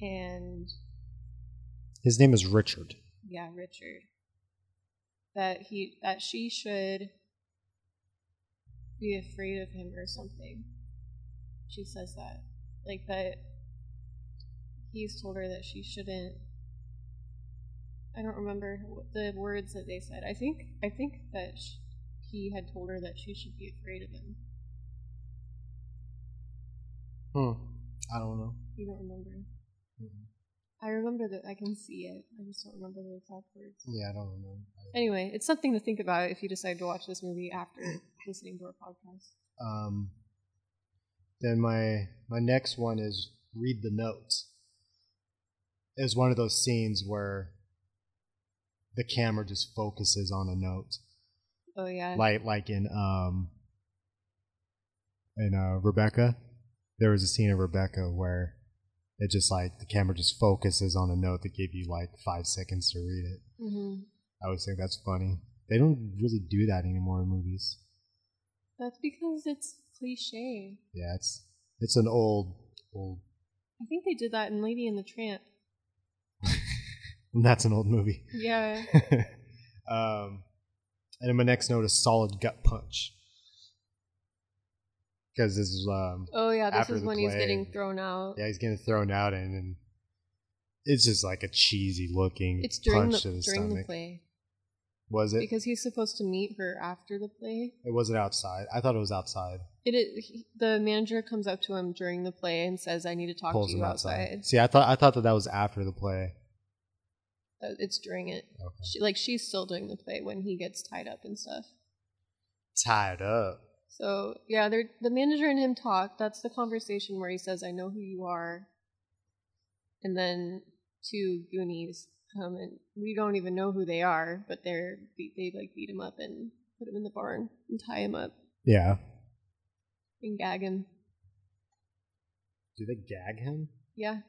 S7: and
S6: His name is Richard.
S7: yeah, Richard. That he that she should be afraid of him or something. She says that. Like that he's told her that she shouldn't I don't remember the words that they said. I think I think that sh- he had told her that she should be afraid of him.
S6: Hmm. I don't know.
S7: You don't remember? I remember that I can see it. I just don't remember the exact words.
S6: Yeah, I don't remember.
S7: Anyway, it's something to think about if you decide to watch this movie after listening to our podcast.
S6: Um, then my my next one is read the notes. It's one of those scenes where the camera just focuses on a note.
S7: Oh yeah.
S6: like like in um in uh Rebecca, there was a scene of Rebecca where it just like the camera just focuses on a note that gave you like five seconds to read it.
S7: hmm
S6: I would think that's funny. They don't really do that anymore in movies.
S7: That's because it's cliche.
S6: Yeah, it's it's an old old.
S7: I think they did that in Lady and the Tramp.
S6: That's an old movie.
S7: Yeah.
S6: um, and then my next note is solid gut punch. Because this is um
S7: Oh yeah, this is when he's getting thrown out.
S6: yeah he's getting thrown out and, and it's just like a cheesy looking
S7: It's during
S6: punch
S7: the
S6: to the
S7: during
S6: stomach.
S7: the play
S6: Was it?
S7: because he's supposed to meet her after the play.
S6: it wasn't outside. I thought it was outside.
S7: It is, he- the manager comes up to him during the play and says, "I need to talk
S6: Pulls
S7: to you
S6: outside.
S7: outside."
S6: See, I thought I thought that that was after the play.
S7: It's during it.
S6: Okay.
S7: She, like she's still doing the play when he gets tied up and stuff.
S6: Tied up.
S7: So yeah, they're, the manager and him talk. That's the conversation where he says, "I know who you are," and then two Goonies come and we don't even know who they are, but they're they, they like beat him up and put him in the barn and tie him up
S6: Yeah.
S7: and gag him.
S6: Do they gag him?
S7: Yeah,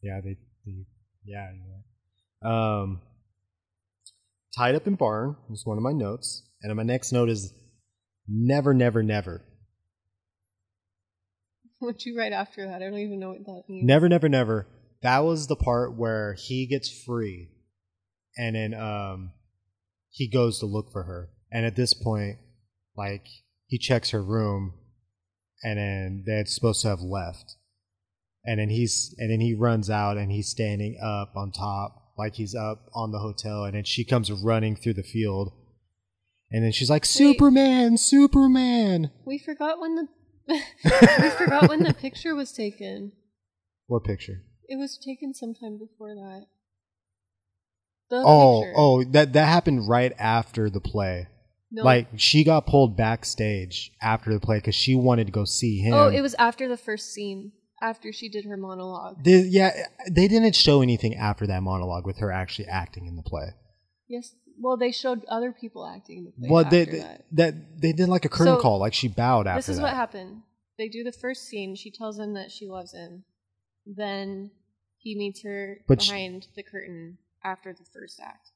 S6: Yeah, they, they yeah, right. Um tied up in barn is one of my notes. And my next note is never, never, never.
S7: what you write after that? I don't even know what that means.
S6: Never, never, never. That was the part where he gets free and then um he goes to look for her. And at this point, like he checks her room and then they're supposed to have left. And then he's and then he runs out and he's standing up on top, like he's up on the hotel, and then she comes running through the field. And then she's like, Superman, Superman.
S7: We forgot when the we forgot when the picture was taken.
S6: What picture?
S7: It was taken sometime before that. The
S6: Oh,
S7: picture.
S6: oh, that that happened right after the play.
S7: No.
S6: Like she got pulled backstage after the play because she wanted to go see oh, him.
S7: Oh, it was after the first scene, after she did her monologue.
S6: They, yeah, they didn't show anything after that monologue with her actually acting in the play.
S7: Yes. Well, they showed other people acting in the play.
S6: well, they, they
S7: that.
S6: that they did like a curtain
S7: So,
S6: call, like she bowed after
S7: This is
S6: that.
S7: what happened. They do the first scene. She tells him that she loves him. Then he meets her
S6: But
S7: behind the curtain after the first act.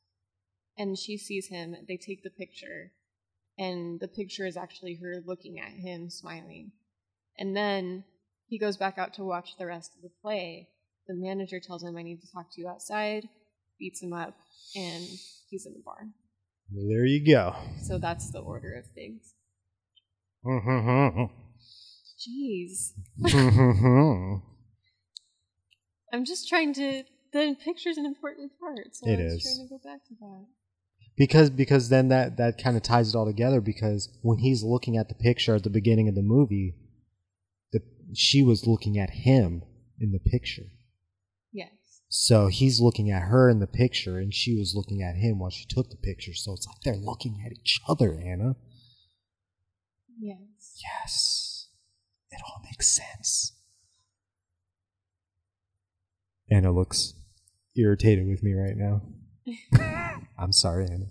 S7: And she sees him. They take the picture. And the picture is actually her looking at him, smiling. And then he goes back out to watch the rest of the play. The manager tells him, I need to talk to you outside, beats him up, and he's in the barn.
S6: Well, there you go.
S7: So that's the order of things.
S6: Mhm.
S7: Jeez.
S6: Mhm.
S7: I'm just trying to. The picture's an important part, so
S6: It
S7: I was
S6: is.
S7: trying to go back to that.
S6: because because then that that kind of ties it all together because when he's looking at the picture at the beginning of the movie she was looking at him in the picture.
S7: Yes.
S6: so he's looking at her in the picture and she was looking at him while she took the picture. So it's like they're looking at each other anna.
S7: Yes.
S6: yes. It all makes sense. Anna looks irritated with me right now. I'm sorry anna.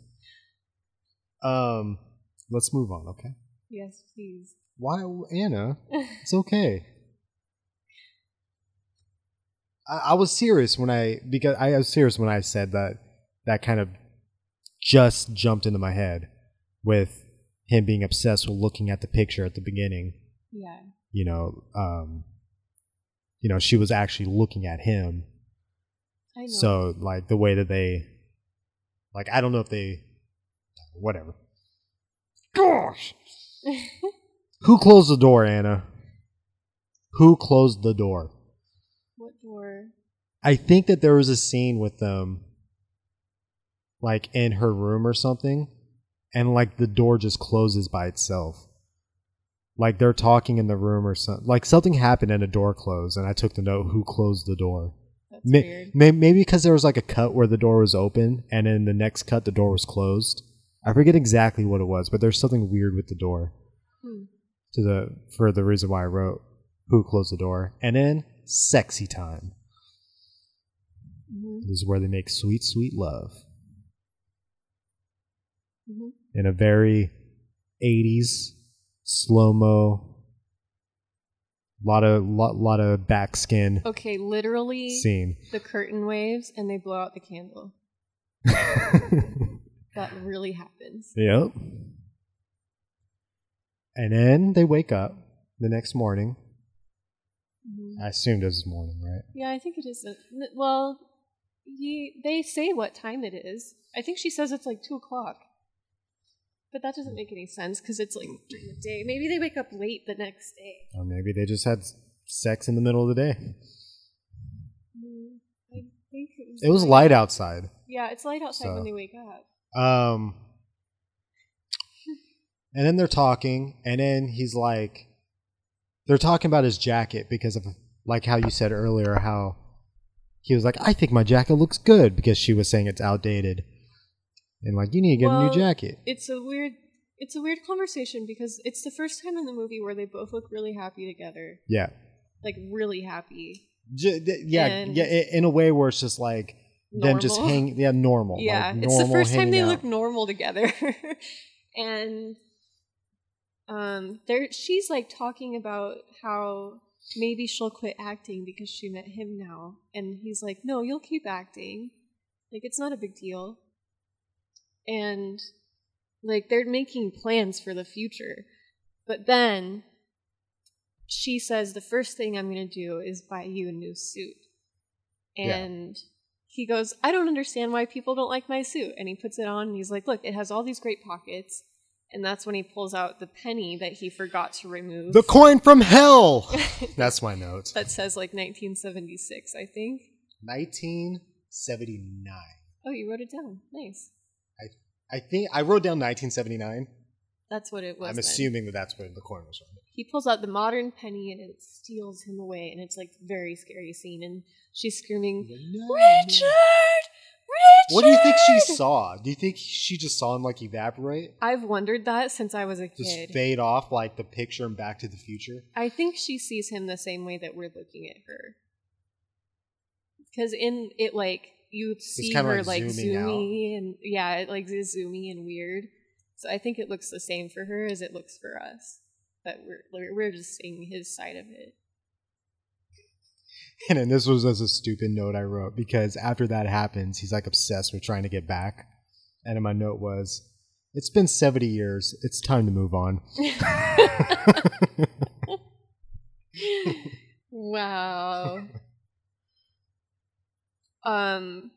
S6: Um let's move on okay
S7: Yes, please.
S6: Why, Anna? It's okay. I, I was serious when I because I was serious when I said that that kind of just jumped into my head with him being obsessed with looking at the picture at the beginning.
S7: yeah.
S6: You know, um, you know, she was actually looking at him.
S7: I know.
S6: So like the way that they, like I don't know if they, whatever. Gosh. Who closed the door, Anna? Who closed the door?
S7: what door?
S6: I think that there was a scene with them, like in her room or something, and like the door just closes by itself. Like they're talking in the room or something. Like something happened and a door closed, and I took the note who closed the door.
S7: That's
S6: May-
S7: weird.
S6: may- maybe because there was like a cut where the door was open, and in the next cut the door was closed. I forget exactly what it was, but there's something weird with the door.
S7: Hmm.
S6: To the for the reason why I wrote who closed the door, and then sexy time.
S7: Mhm.
S6: This is where they make sweet, sweet love.
S7: Mhm.
S6: in a very 80s slow mo, lot of lot, lot of back skin
S7: Okay, literally
S6: scene.
S7: the curtain waves and they blow out the candle. That really happens.
S6: Yep. And then they wake up the next morning.
S7: Mhm.
S6: I assumed it was morning, right?
S7: Yeah, I think it is. Well, he they say what time it is. I think she says it's like two o'clock. But that doesn't make any sense because it's like during the day. Maybe they wake up late the next day.
S6: Or maybe they just had sex in the middle of the day.
S7: Mm, I think it was.
S6: It was light outside.
S7: Yeah, it's light outside
S6: So-
S7: when they wake up.
S6: Um, and then they're talking, and then he's like, they're talking about his jacket because of, like how you said earlier, how he was like, I think my jacket looks good because she was saying it's outdated. And like, you need to get a new jacket.
S7: It's a weird. It's a weird conversation because it's the first time in the movie where they both look really happy together,
S6: Yeah.
S7: like really happy.
S6: J- yeah,
S7: And-
S6: yeah, in a way where it's just like them just
S7: Normal.
S6: hang, yeah, normal.
S7: Yeah,
S6: like
S7: it's the first time they
S6: hanging
S7: look normal together, and um, there she's like talking about how maybe she'll quit acting because she met him now, and he's like, "No, you'll keep acting. Like it's not a big deal." And like they're making plans for the future, but then she says the first thing I'm going to do is buy you a new suit,
S6: Yeah.
S7: He goes, I don't understand why people don't like my suit. And he puts it on and he's like, Look, it has all these great pockets. And that's when he pulls out the penny that he forgot to remove.
S6: The coin from hell. That's my note.
S7: that says like 1976, I think.
S6: 1979.
S7: Oh, you wrote it down. Nice.
S6: I think I wrote down 1979.
S7: That's what it was.
S6: I'm
S7: then.
S6: assuming that that's where the coin was from.
S7: He pulls out the modern penny and it steals him away. And it's like a very scary scene. And she's screaming, Richard! Richard!
S6: What do you think she saw? Do you think she just saw him like evaporate?
S7: I've wondered that since I was a kid.
S6: Just fade off like the picture in Back to the Future?
S7: I think she sees him the same way that we're looking at her. Because in it, like you see her
S6: like
S7: like
S6: zooming out.
S7: zoomy and yeah, it like is zoomy and weird. So I think it looks the same for her as it looks for us. That we're we're- just seeing his side of it.
S6: And then this was just a stupid note I wrote because after that happens, he's like obsessed with trying to get back. And my note was, "It's been 70 years. It's time to move on."
S7: wow. um,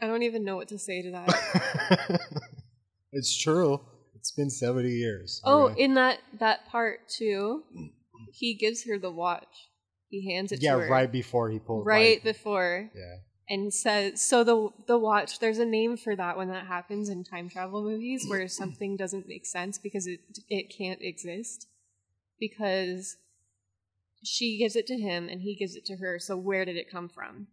S7: I don't even know what to say to that.
S6: it's true. Been 70 years.
S7: Oh,
S6: Okay.
S7: in that that part too, he gives her the watch. He hands it
S6: yeah,
S7: to her
S6: right before he pulled.
S7: right before,
S6: yeah.
S7: and says, "So the the watch. There's a name for that when that happens in time travel movies, where something doesn't make sense because it it can't exist, because she gives it to him and he gives it to her. So where did it come from?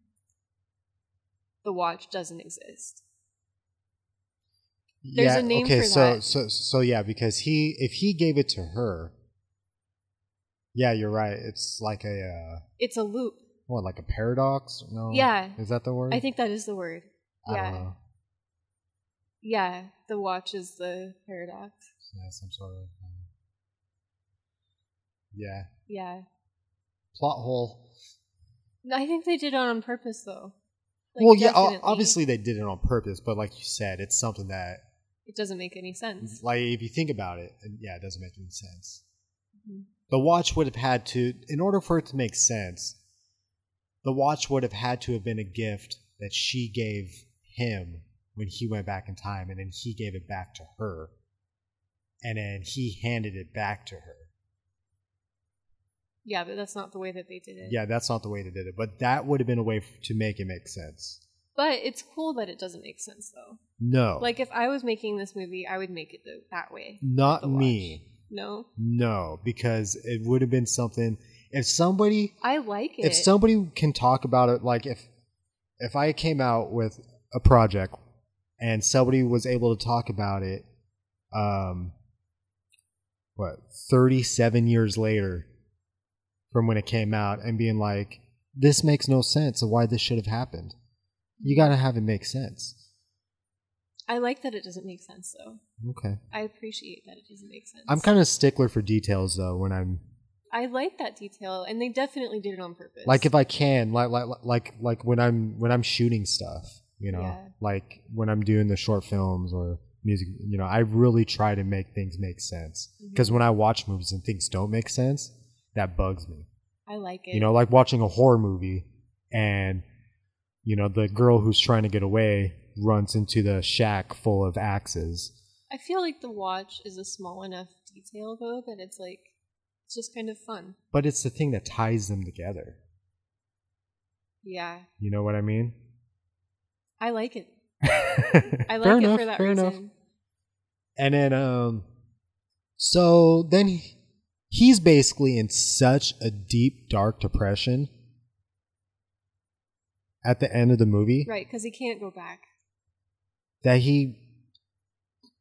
S7: The watch doesn't exist. There's
S6: yeah,
S7: a name
S6: okay,
S7: for
S6: so
S7: that.
S6: so so yeah, because he if he gave it to her, yeah, you're right. It's like a uh,
S7: It's a loop.
S6: what, like a paradox? No,
S7: Yeah.
S6: is that the word?
S7: I think that is the word.
S6: I
S7: Yeah.
S6: don't know.
S7: Yeah, the watch is the paradox.
S6: Yeah, some sort of. Um, yeah,
S7: Yeah.
S6: plot hole.
S7: I think they did it on purpose, though. Like,
S6: well, yeah,
S7: definitely.
S6: obviously they did it on purpose, but like you said, it's something that,
S7: It doesn't make any sense.
S6: like, if you think about it, yeah, it doesn't make any sense.
S7: Mhm.
S6: The watch would have had to, in order for it to make sense, the watch would have had to have been a gift that she gave him when he went back in time, and then he gave it back to her, and then he handed it back to her.
S7: Yeah, but that's not the way that they did it.
S6: Yeah, that's not the way they did it, but that would have been a way to make it make sense.
S7: But it's cool that it doesn't make sense, though.
S6: No,
S7: Like, if I was making this movie, I would make it th- that way.
S6: not me.
S7: No?
S6: No, because it would have been something. If somebody,
S7: I like it.
S6: if somebody can talk about it, like if if I came out with a project and somebody was able to talk about it, um, what thirty seven years later from when it came out, and being like, this makes no sense of why this should have happened. You got to have it make sense.
S7: I like that it doesn't make sense though.
S6: Okay.
S7: I appreciate that it doesn't make sense.
S6: I'm kind of stickler for details though when I'm
S7: I like that detail, and they definitely did it on purpose.
S6: like if I can like like like like when I'm when I'm shooting stuff, you know,
S7: Yeah.
S6: like when I'm doing the short films or music, you know, I really try to make things make sense.
S7: Mm-hmm.
S6: Because when I watch movies and things don't make sense, that bugs me.
S7: I like it.
S6: You know, like watching a horror movie and you know the girl who's trying to get away runs into the shack full of axes.
S7: I feel like the watch is a small enough detail though that it's like it's just kind of fun.
S6: But it's the thing that ties them together.
S7: Yeah,
S6: You know what I mean?
S7: I like it.
S6: I
S7: I like it for that reason.
S6: And then, um, so then he- he's basically in such a deep, dark depression at the end of the movie
S7: Right, because he can't go back.
S6: that he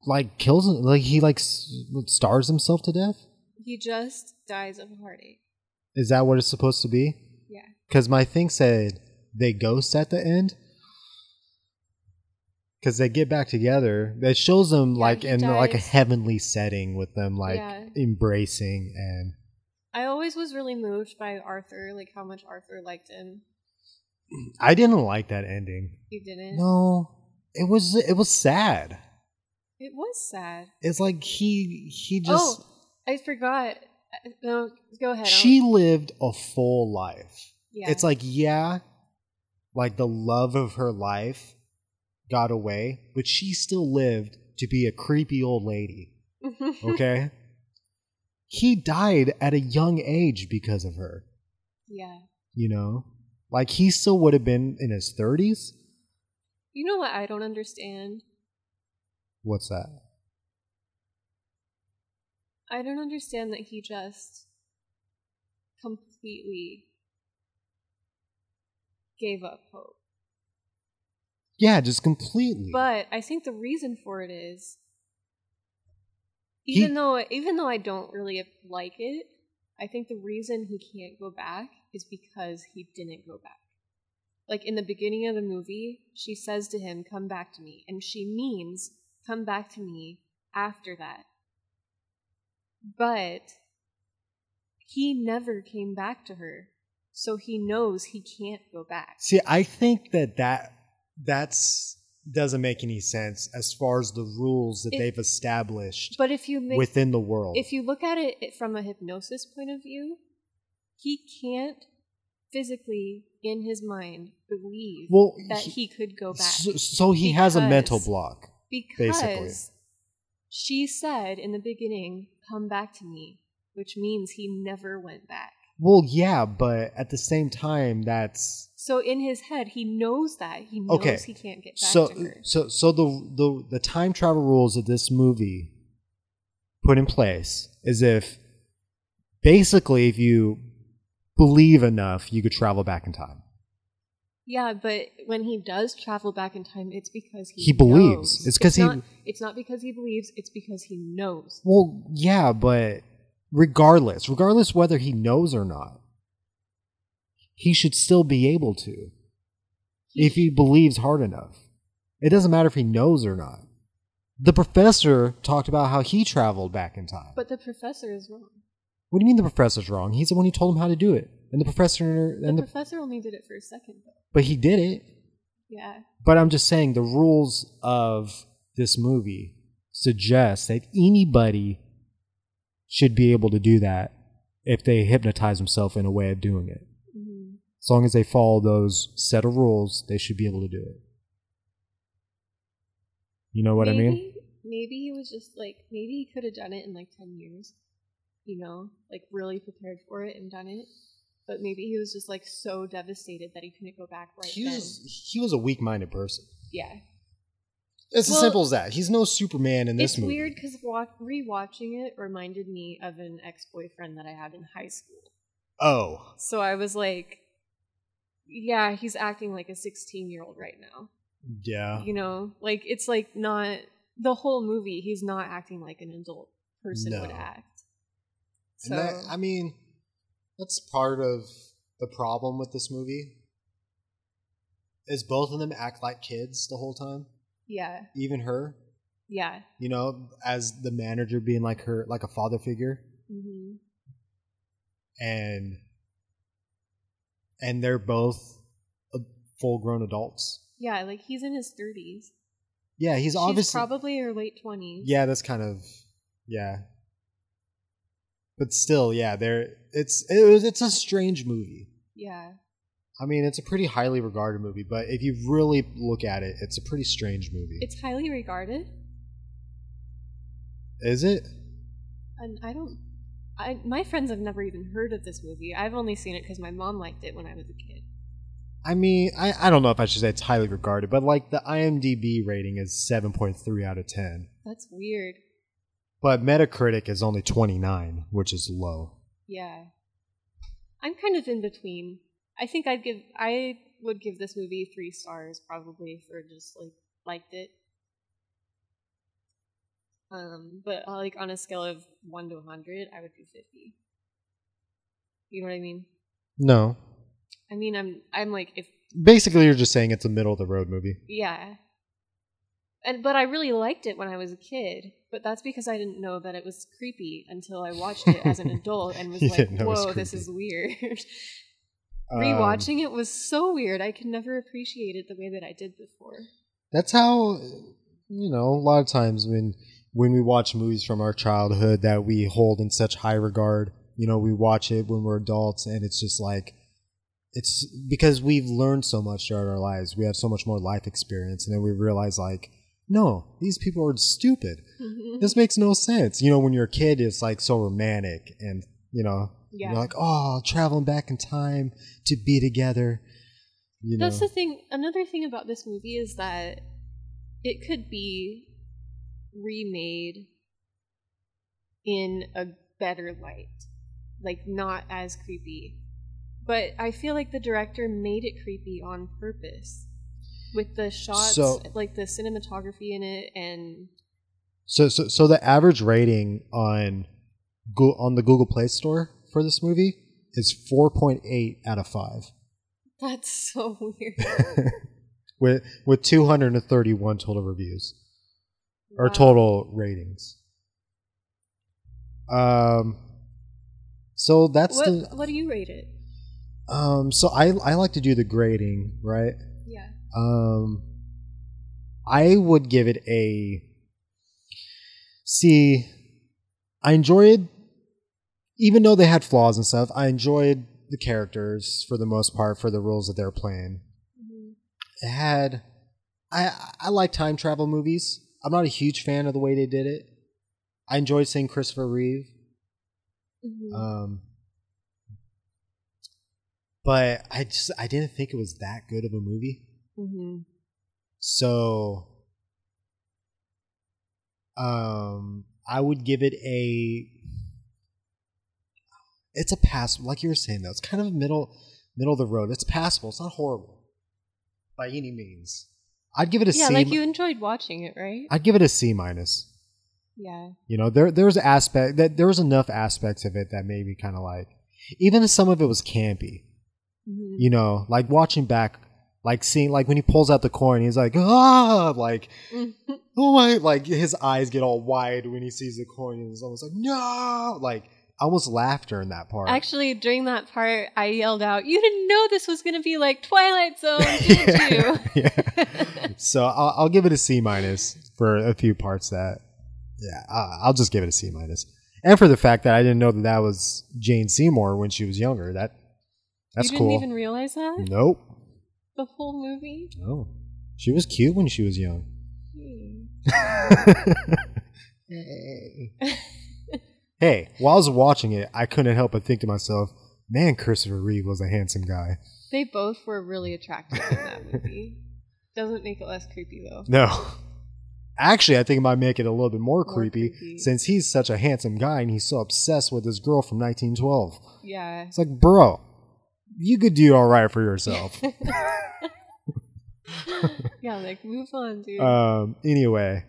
S6: like kills, like he like stars himself to death.
S7: He just dies of a heartache.
S6: Is that what it's supposed to be?
S7: Yeah.
S6: Because my thing said they ghost at the end. Because they get back together. It shows them
S7: Yeah,
S6: like in like a heavenly setting with them like
S7: Yeah.
S6: embracing and
S7: I always was really moved by Arthur, like how much Arthur liked him.
S6: I didn't like that ending.
S7: You didn't.
S6: No, it was it was sad.
S7: It was sad.
S6: It's like he he just
S7: oh, I forgot. Uh, No, go ahead.
S6: she
S7: I'll-
S6: lived a full life.
S7: Yeah.
S6: It's like yeah, like the love of her life got away, but she still lived to be a creepy old lady. Okay? he died at a young age because of her,
S7: yeah.
S6: you know? Like he still would have been in his 30s.
S7: You know what I don't understand?
S6: What's that?
S7: I don't understand that he just completely gave up hope.
S6: Yeah, just completely.
S7: But I think the reason for it is
S6: He-
S7: even though even though I don't really like it, I think the reason he can't go back is because he didn't go back. Like in the beginning of the movie, she says to him, "Come back to me." And she means come back to me after that. But he never came back to her. So he knows he can't go back.
S6: See, I think that that that's doesn't make any sense as far as the rules that they've established
S7: But if you make
S6: within the world.
S7: if you look at it from a hypnosis point of view, he can't physically in his mind believe
S6: well,
S7: that
S6: he-
S7: he, could go back
S6: so, so he has a mental block.
S7: because
S6: basically.
S7: she said in the beginning, "Come back to me," which means he never went back.
S6: Well, yeah, but at the same time, that's
S7: So in his head, he knows that he knows
S6: Okay,
S7: he can't get back
S6: so
S7: to her.
S6: so so the the the time travel rules that this movie put in place is if basically if you believe enough, you could travel back in time.
S7: Yeah, but when he does travel back in time, it's because he
S6: He believes.
S7: knows.
S6: It's 'cause he-
S7: not, It's not because he believes. It's because he knows.
S6: Well, yeah, but regardless, regardless whether he knows or not, he should still be able to if he believes hard enough. It doesn't matter if he knows or not. The professor talked about how he traveled back in time.
S7: But the professor is wrong.
S6: What do you mean the professor's wrong? He's the one who told him how to do it. And the professor and the,
S7: professor only did it for a second, though.
S6: but he did it.
S7: Yeah.
S6: But I'm just saying the rules of this movie suggest that anybody should be able to do that if they hypnotize themselves in a way of doing it.
S7: hmm
S6: As long as they follow those set of rules, they should be able to do it. You know what I mean?
S7: Maybe- Maybe he was just like, maybe he could have done it in like 10 years, you know, like really prepared for it and done it. But maybe he was just like so devastated that he couldn't go back right
S6: He
S7: then.
S6: was he was a weak-minded person.
S7: Yeah.
S6: It's
S7: Well,
S6: as simple as that. He's no Superman in this
S7: it's
S6: movie.
S7: It's weird because wa- rewatching it reminded me of an ex boyfriend that I had in high school.
S6: Oh,
S7: So I was like, yeah, he's acting like a 16 year old right now.
S6: yeah.
S7: You know, like it's like not the whole movie, he's not acting like an adult person would act.
S6: And
S7: So,
S6: that, I mean, that's part of the problem with this movie. Is both of them act like kids the whole time?
S7: Yeah.
S6: even her.
S7: Yeah.
S6: You know, as the manager being like her, like a father figure,
S7: hmm
S6: and and they're both full grown adults.
S7: Yeah, like he's in his thirties.
S6: Yeah, he's
S7: She's
S6: obviously
S7: probably her late twenties.
S6: Yeah, that's kind of yeah. But still, yeah, there it's it was it's a strange movie.
S7: Yeah.
S6: I mean, it's a pretty highly regarded movie, but if you really look at it, it's a pretty strange movie.
S7: It's highly regarded.
S6: Is it?
S7: And I don't. I my friends have never even heard of this movie. I've only seen it because my mom liked it when I was a kid.
S6: I mean, I, I don't know if I should say it's highly regarded, but like the IMDb rating is 7.3 out of 10.
S7: That's weird.
S6: But Metacritic is only 29, which is low.
S7: Yeah. I'm kind of in between. I think I'd give I would give this movie three stars probably for just like liked it. Um, but uh, like on a scale of one to hundred, I would do fifty. You know what I mean?
S6: No.
S7: I mean, I'm I'm like if
S6: Basically, you're just saying it's a middle of the road movie.
S7: yeah, and but I really liked it when I was a kid. But that's because I didn't know that it was creepy until I watched it as an adult and was like,
S6: didn't know it was
S7: "Whoa, this is weird."
S6: Um,
S7: Rewatching it was so weird. I could never appreciate it the way that I did before.
S6: That's how, you know, a lot of times when when we watch movies from our childhood that we hold in such high regard, you know, we watch it when we're adults and it's just like, it's because we've learned so much throughout our lives. We have so much more life experience. And then we realize, like, no, these people are stupid. Mm-hmm. This makes no sense. You know, when you're a kid, it's like so romantic and, you know,
S7: Yeah.
S6: you're like, oh, traveling back in time to be together. You know,
S7: That's the thing. Another thing about this movie is that it could be remade in a better light, like not as creepy. But I feel like the director made it creepy on purpose with the shots,
S6: So-
S7: like the cinematography in it, and
S6: So, so, so the average rating on Go- on the Google Play Store for this movie is four point eight out of five,
S7: that's so weird.
S6: with with two hundred and thirty one total reviews or total ratings. Um, so that's
S7: What,
S6: the
S7: what do you rate it?
S6: um. So I I like to do the grading, right?
S7: Yeah.
S6: Um, I would give it a. See, I enjoyed, even though they had flaws and stuff. I enjoyed the characters for the most part for the roles that they're playing. It had, I I like time travel movies. I'm not a huge fan of the way they did it. I enjoyed seeing Christopher Reeve.
S7: Mhm.
S6: Um, but I just I didn't think it was that good of a movie.
S7: Mhm.
S6: So um I would give it a it's a pass like you were saying though. It's kind of middle middle of the road. It's passable. It's not horrible by any means. I'd give it a C.
S7: Yeah, like you enjoyed watching it, right?
S6: I'd give it a C minus.
S7: yeah.
S6: You know, there there was aspect that there was enough aspects of it that made me kind of like even if some of it was campy.
S7: Mhm.
S6: You know, like watching back like seeing like when he pulls out the coin, he's like, ah like oh my like his eyes get all wide when he sees the coin and it's almost like no like I almost laughed during that part.
S7: Actually, during that part, I yelled out, "You didn't know this was going to be like Twilight Zone, did you?"
S6: yeah. so I'll, I'll give it a C minus for a few parts that yeah I'll just give it a C minus and for the fact that I didn't know that that was Jane Seymour when she was younger that that's
S7: you didn't
S6: cool.
S7: even realize that
S6: nope.
S7: The whole movie.
S6: Oh, She was cute when she was young. Hey. hey, while I was watching it, I couldn't help but think to myself, man, Christopher Reeve was a handsome guy.
S7: They both were really attractive in that movie. Doesn't make it less creepy though.
S6: No. Actually, I think it might make it a little bit more,
S7: More
S6: creepy,
S7: creepy.
S6: since he's such a handsome guy and he's so obsessed with his girl from 1912.
S7: Yeah.
S6: It's like, bro, you could do all right for yourself.
S7: Yeah, like move on, dude.
S6: um, anyway,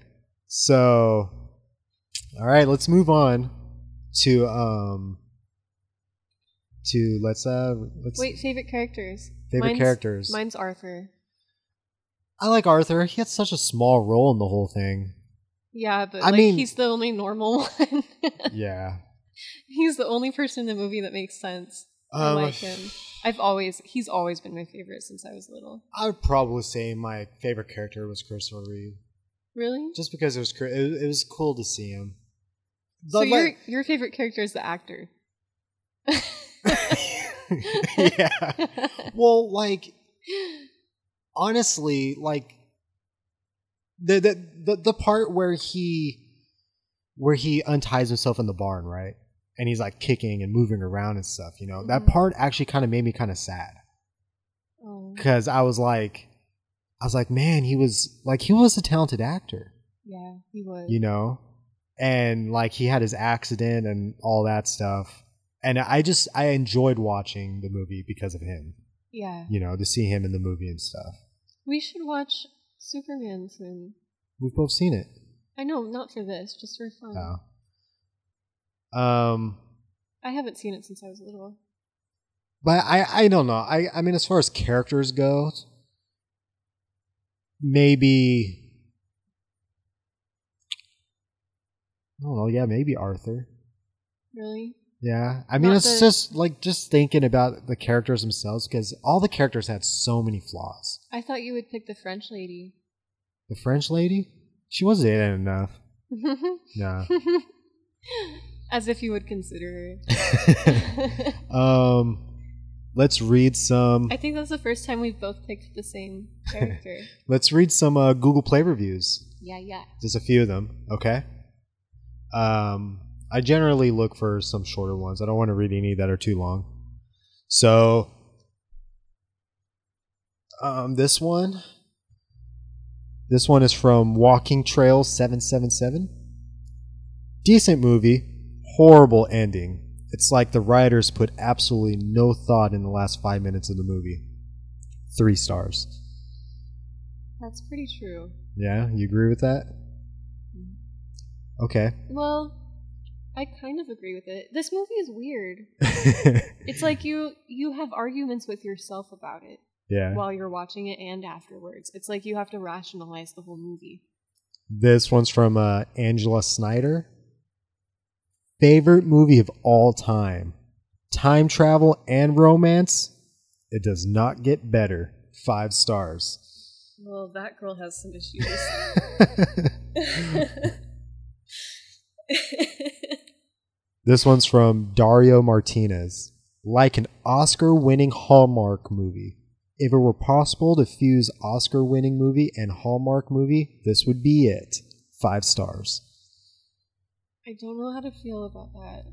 S6: so, all right, let's move on to, um, to, let's, uh, let's,
S7: Wait, favorite characters.
S6: Favorite
S7: Mine's-
S6: characters.
S7: Mine's Arthur.
S6: I like Arthur. He had such a small role in the whole thing.
S7: Yeah, but
S6: I
S7: like
S6: mean-
S7: he's the only normal one.
S6: Yeah.
S7: he's the only person in the movie that makes sense. I
S6: Um,
S7: like him. I've always he's always been my favorite since I was little.
S6: I would probably say my favorite character was Christopher Reeve,
S7: Really?
S6: just because it was it, it was cool to see him.
S7: So
S6: But,
S7: your your favorite character is the actor.
S6: yeah. Well, like honestly, like the, the the the part where he where he unties himself in the barn, right? And he's like kicking and moving around and stuff, you know. That
S7: Mhm.
S6: part actually kind of made me kind of sad
S7: Oh,
S6: cuz I was like I was like, man, he was like he was a talented actor,
S7: yeah, he was.
S6: you know? And like he had his accident and all that stuff. And I just I enjoyed watching the movie because of him.
S7: yeah,
S6: you know, to see him in the movie and stuff.
S7: we should watch Superman soon.
S6: We've both seen it.
S7: I know, not for this, just for fun.
S6: Oh. Um,
S7: I haven't seen it since I was little.
S6: but I I don't know. I I mean, as far as characters go, maybe I don't know. Yeah, maybe Arthur.
S7: Really?
S6: Yeah, I mean,
S7: Not
S6: it's
S7: the-
S6: just like just thinking about the characters themselves because all the characters had so many flaws.
S7: I thought you would pick the French lady.
S6: The French lady, she wasn't in enough. Nah.
S7: As if you would consider her.
S6: um, let's read some.
S7: I think that's the first time we've both picked the same character.
S6: Let's read some uh, Google Play reviews.
S7: yeah, yeah.
S6: Just a few of them, okay? Um, I generally look for some shorter ones. I don't want to read any that are too long. So, um, this one, this one is from Walking Trail Seven Seven Seven. Decent movie, horrible ending. It's like the writers put absolutely no thought in the last five minutes of the movie. Three stars.
S7: That's pretty true.
S6: Yeah, you agree with that? Okay.
S7: Well, I kind of agree with it. This movie is weird. It's like you you have arguments with yourself about it
S6: yeah.
S7: while you're watching it and afterwards. It's like you have to rationalize the whole movie.
S6: This one's from uh, Angela Snyder. Favorite movie of all time. Time travel and romance. It does not get better. Five stars.
S7: Well, that girl has some issues.
S6: this one's from Dario Martinez. Like an Oscar winning Hallmark movie. If it were possible to fuse Oscar winning movie and Hallmark movie, this would be it. Five stars.
S7: I don't know how to feel about that.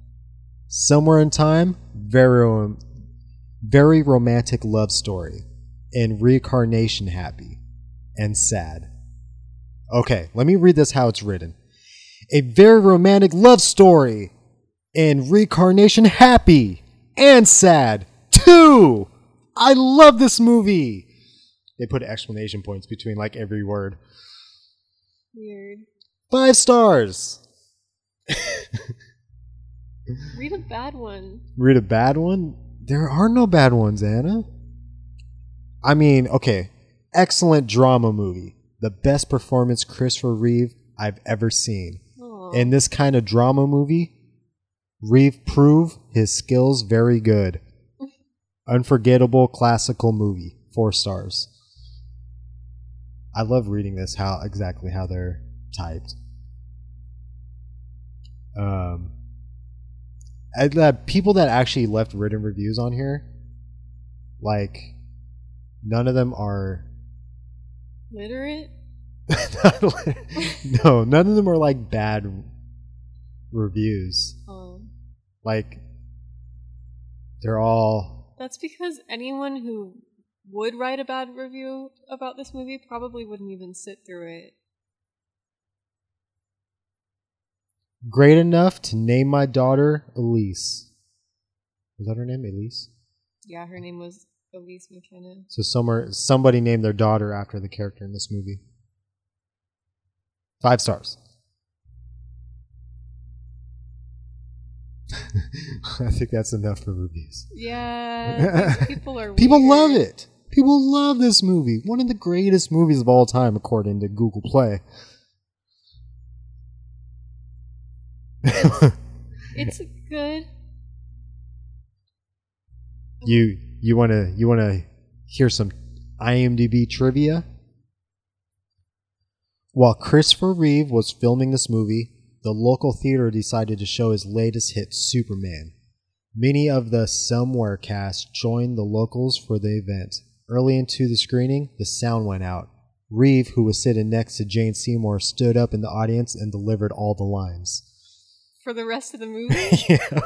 S6: Somewhere in Time, very, very romantic love story, and reincarnation happy and sad. Okay, let me read this how it's written. A very romantic love story, and reincarnation happy and sad. Two! I love this movie! They put explanation points between like every word.
S7: Weird.
S6: Five stars!
S7: Read a bad one.
S6: Read a bad one? There are no bad ones, Anna. I mean, okay. Excellent drama movie. The best performance Christopher Reeve I've ever seen.
S7: Aw.
S6: In this kind of drama movie, Reeve prove his skills very good. Unforgettable classical movie. Four stars. I love reading this how exactly how they're typed. Um I, uh, people that actually left written reviews on here, like none of them are.
S7: Literate?
S6: no, none of them are like bad reviews.
S7: Oh.
S6: Like they're all
S7: That's because anyone who would write a bad review about this movie probably wouldn't even sit through it.
S6: Great enough to name my daughter Elise. Was that her name, Elise?
S7: Yeah, her name was Elise McKenna.
S6: So somewhere somebody named their daughter after the character in this movie. Five stars. I think that's enough for reviews.
S7: Yeah, people are
S6: People
S7: weird.
S6: love it. People love this movie. One of the greatest movies of all time, according to Google Play.
S7: It's good.
S6: you you want to you want to hear some IMDb trivia? While Christopher Reeve was filming this movie, the local theater decided to show his latest hit, Superman. Many of the Somewhere cast joined the locals for the event. Early into the screening, the sound went out. Reeve, who was sitting next to Jane Seymour, stood up in the audience and delivered all the lines.
S7: For the rest of the movie?
S6: yeah.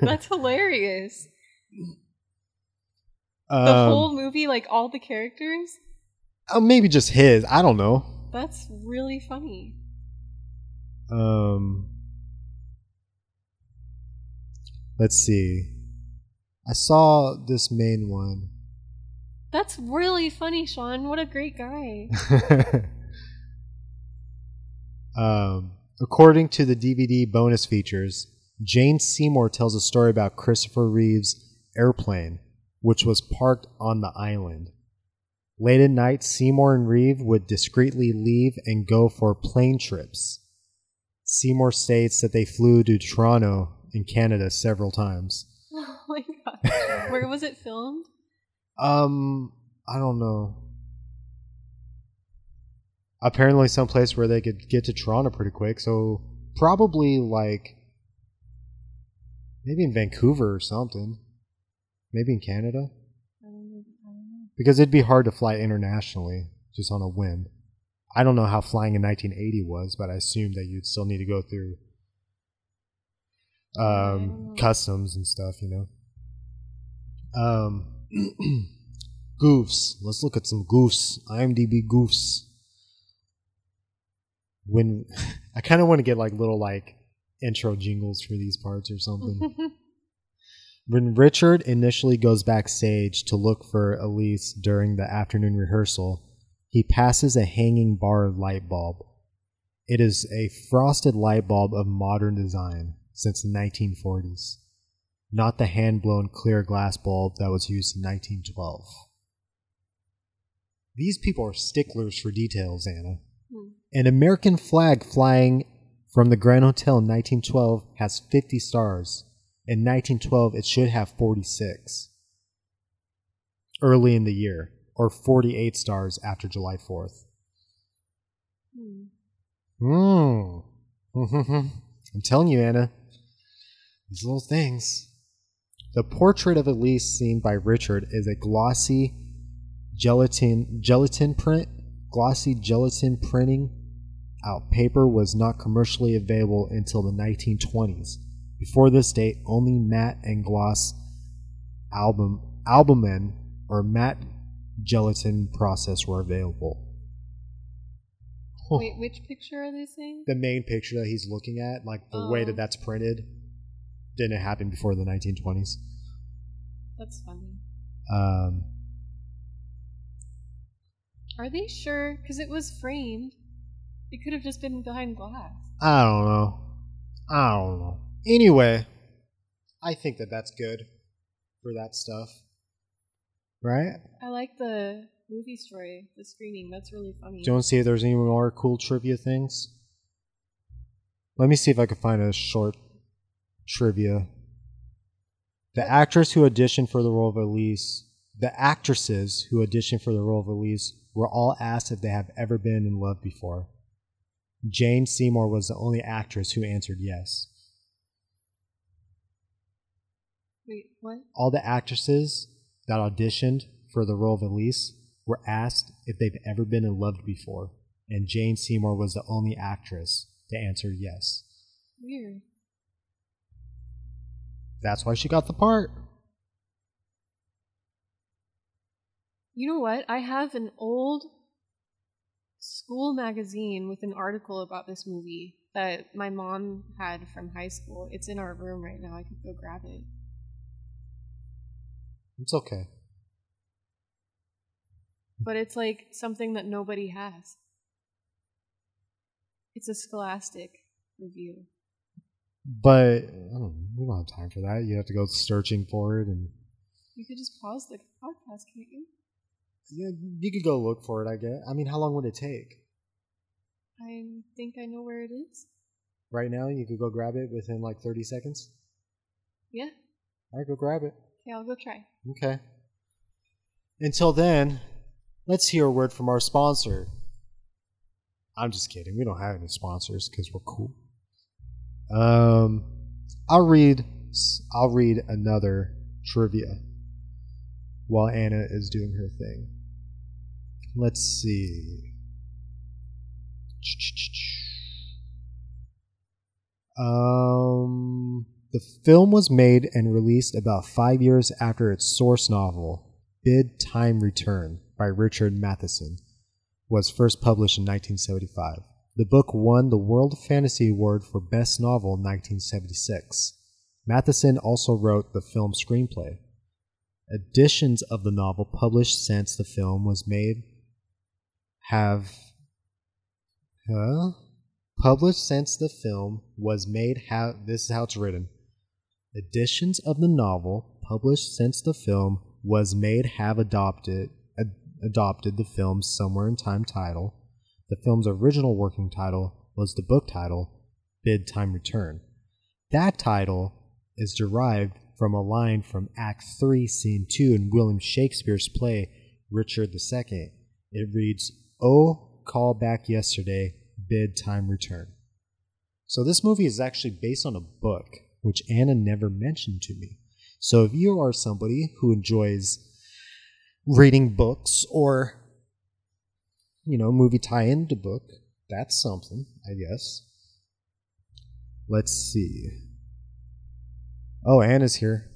S7: That's hilarious. The
S6: Um,
S7: whole movie, like all the characters?
S6: uh, maybe just his. I don't know.
S7: That's really funny.
S6: Um, let's see. I saw this main one.
S7: That's really funny, Sean. What a great guy.
S6: um, according to the DVD bonus features, Jane Seymour tells a story about Christopher Reeve's airplane, which was parked on the island. Late at night, Seymour and Reeve would discreetly leave and go for plane trips. Seymour states that they flew to Toronto in Canada several times.
S7: oh my god. Where was it filmed?
S6: Um, I don't know. Apparently, someplace where they could get to Toronto pretty quick. So probably like maybe in Vancouver or something. Maybe in Canada,
S7: I don't. I don't know.
S6: because it'd be hard to fly internationally just on a whim. I don't know how flying in 1980 was, but I assume that you'd still need to go through um, customs and stuff, you know. Um, goofs. Let's look at some goofs. IMDb goofs. When I kind of want to get like little like intro jingles for these parts or something. when Richard initially goes backstage to look for Elise during the afternoon rehearsal, he passes a hanging bar light bulb. It is a frosted light bulb of modern design since the 1940s, not the hand blown clear glass bulb that was used in 1912. These people are sticklers for details, Anna.
S7: Hmm.
S6: An American flag flying from the Grand Hotel in 1912 has 50 stars. In 1912, it should have 46. Early in the year, or 48 stars after July 4th.
S7: Hmm.
S6: Hmm. I'm telling you, Anna. These little things. The portrait of Elise seen by Richard is a glossy gelatin gelatin print. Glossy gelatin printing out paper was not commercially available until the 1920s. Before this date, only matte and gloss album albumen or matte gelatin process were available.
S7: Wait, which picture are they saying?
S6: the main picture that he's looking at, like the way
S7: Oh.
S6: that that's printed, didn't happen before the 1920s.
S7: That's funny.
S6: Um,
S7: Are they sure? Because it was framed. It could have just been behind glass.
S6: I don't know. I don't know. Anyway, I think that that's good for that stuff, right?
S7: I like the movie story, the screening. That's really funny.
S6: Do you want to see if there's any more cool trivia things? Let me see if I can find a short trivia. The actress who auditioned for the role of Elise, the actresses who auditioned for the role of Elise were all asked if they have ever been in love before. Jane Seymour was the only actress who answered yes.
S7: Wait, what?
S6: All the actresses that auditioned for the role of Elise were asked if they've ever been in love before, and Jane Seymour was the only actress to answer yes.
S7: Weird.
S6: That's why she got the part.
S7: You know what? I have an old school magazine with an article about this movie that my mom had from high school. It's in our room right now. I could go grab it.
S6: It's okay.
S7: But it's like something that nobody has. It's a scholastic review.
S6: But I don't, we don't have time for that. You have to go searching for it, and
S7: You could just pause the podcast, can't you?
S6: Yeah, you could go look for it. I guess. I mean, how long would it take?
S7: I think I know where it is.
S6: Right now, you could go grab it within like thirty seconds.
S7: Yeah.
S6: All right, go grab it.
S7: Okay, I'll go try.
S6: Okay. Until then, let's hear a word from our sponsor. I'm just kidding. We don't have any sponsors because we're cool. Um, I'll read. I'll read another trivia while Anna is doing her thing. Let's see. Um, the film was made and released about five years after its source novel, Bid Time Return by Richard Matheson, was first published in 1975. The book won the World Fantasy Award for Best Novel in 1976. Matheson also wrote the film screenplay. Editions of the novel published since the film was made have huh? published since the film was made have this is how it's written. Editions of the novel published since the film was made have adopted ad- adopted the film's somewhere in time title. The film's original working title was the book title bid time return. That title is derived from a line from act 3 scene 2 in william shakespeare's play richard ii it reads oh call back yesterday bid time return so this movie is actually based on a book which Anna never mentioned to me. So if you are somebody who enjoys reading books or you know, movie tie into book, that's something, I guess. Let's see. Oh, Anna's here.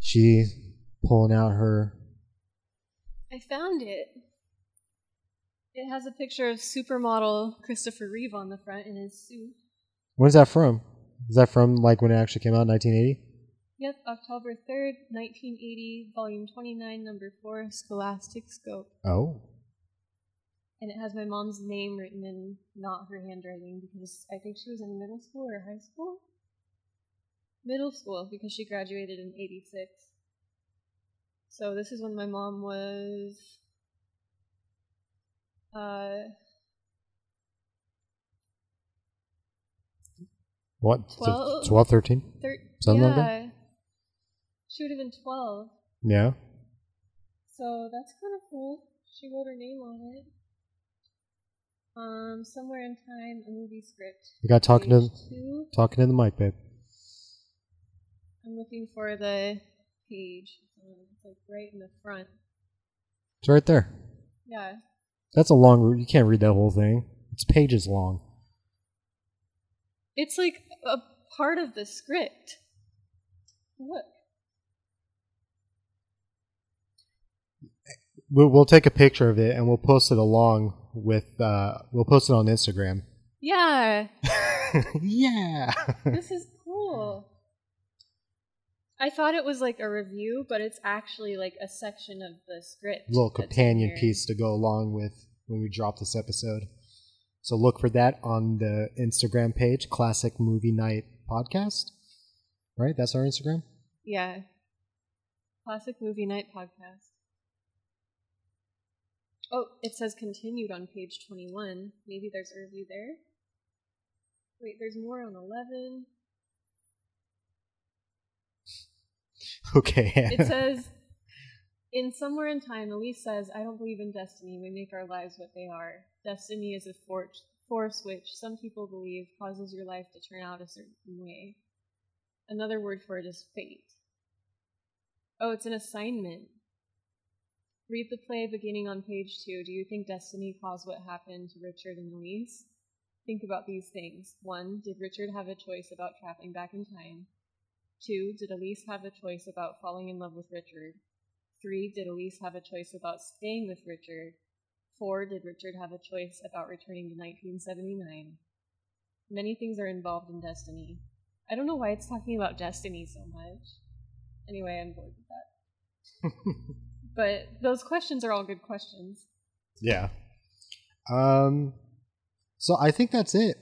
S6: She pulling out her
S7: I found it. It has a picture of supermodel Christopher Reeve on the front in his suit.
S6: When's that from? Is that from like when it actually came out, 1980?
S7: Yep, October 3rd, 1980, volume 29, number 4, Scholastic Scope.
S6: Oh.
S7: And it has my mom's name written in not her handwriting because I think she was in middle school or high school? Middle school because she graduated in 86. So this is when my mom was uh
S6: What?
S7: Twelve.
S6: 12, 13?
S7: thir-
S6: Something
S7: yeah.
S6: like that?
S7: She would have been 12.
S6: Yeah.
S7: So that's kind of cool. She wrote her name on it. Um, somewhere in time, a movie script.
S6: You got talking to
S7: two.
S6: talking to the mic, babe.
S7: I'm looking for the page. Um, It's like right in the front.
S6: It's right there.
S7: Yeah.
S6: That's a long. You can't read that whole thing. It's pages long.
S7: It's like a part of the script. Look.
S6: We'll, we'll take a picture of it and we'll post it along with. Uh, we'll post it on Instagram.
S7: Yeah.
S6: yeah.
S7: this is cool. I thought it was like a review, but it's actually like a section of the script.
S6: little companion piece to go along with when we drop this episode. So look for that on the Instagram page, Classic Movie Night Podcast. Right? That's our Instagram?
S7: Yeah. Classic Movie Night Podcast. Oh, it says continued on page 21. Maybe there's a review there. Wait, there's more on 11.
S6: Okay.
S7: It says, in Somewhere in Time, Elise says, I don't believe in destiny. We make our lives what they are. Destiny is a for- force which some people believe causes your life to turn out a certain way. Another word for it is fate. Oh, it's an assignment. Read the play beginning on page two. Do you think destiny caused what happened to Richard and Elise? Think about these things. One, did Richard have a choice about traveling back in time? Two, did Elise have a choice about falling in love with Richard? Three, did Elise have a choice about staying with Richard? Four, did Richard have a choice about returning to 1979? Many things are involved in destiny. I don't know why it's talking about destiny so much. Anyway, I'm bored with that. but those questions are all good questions.
S6: yeah. Um so I think that's it.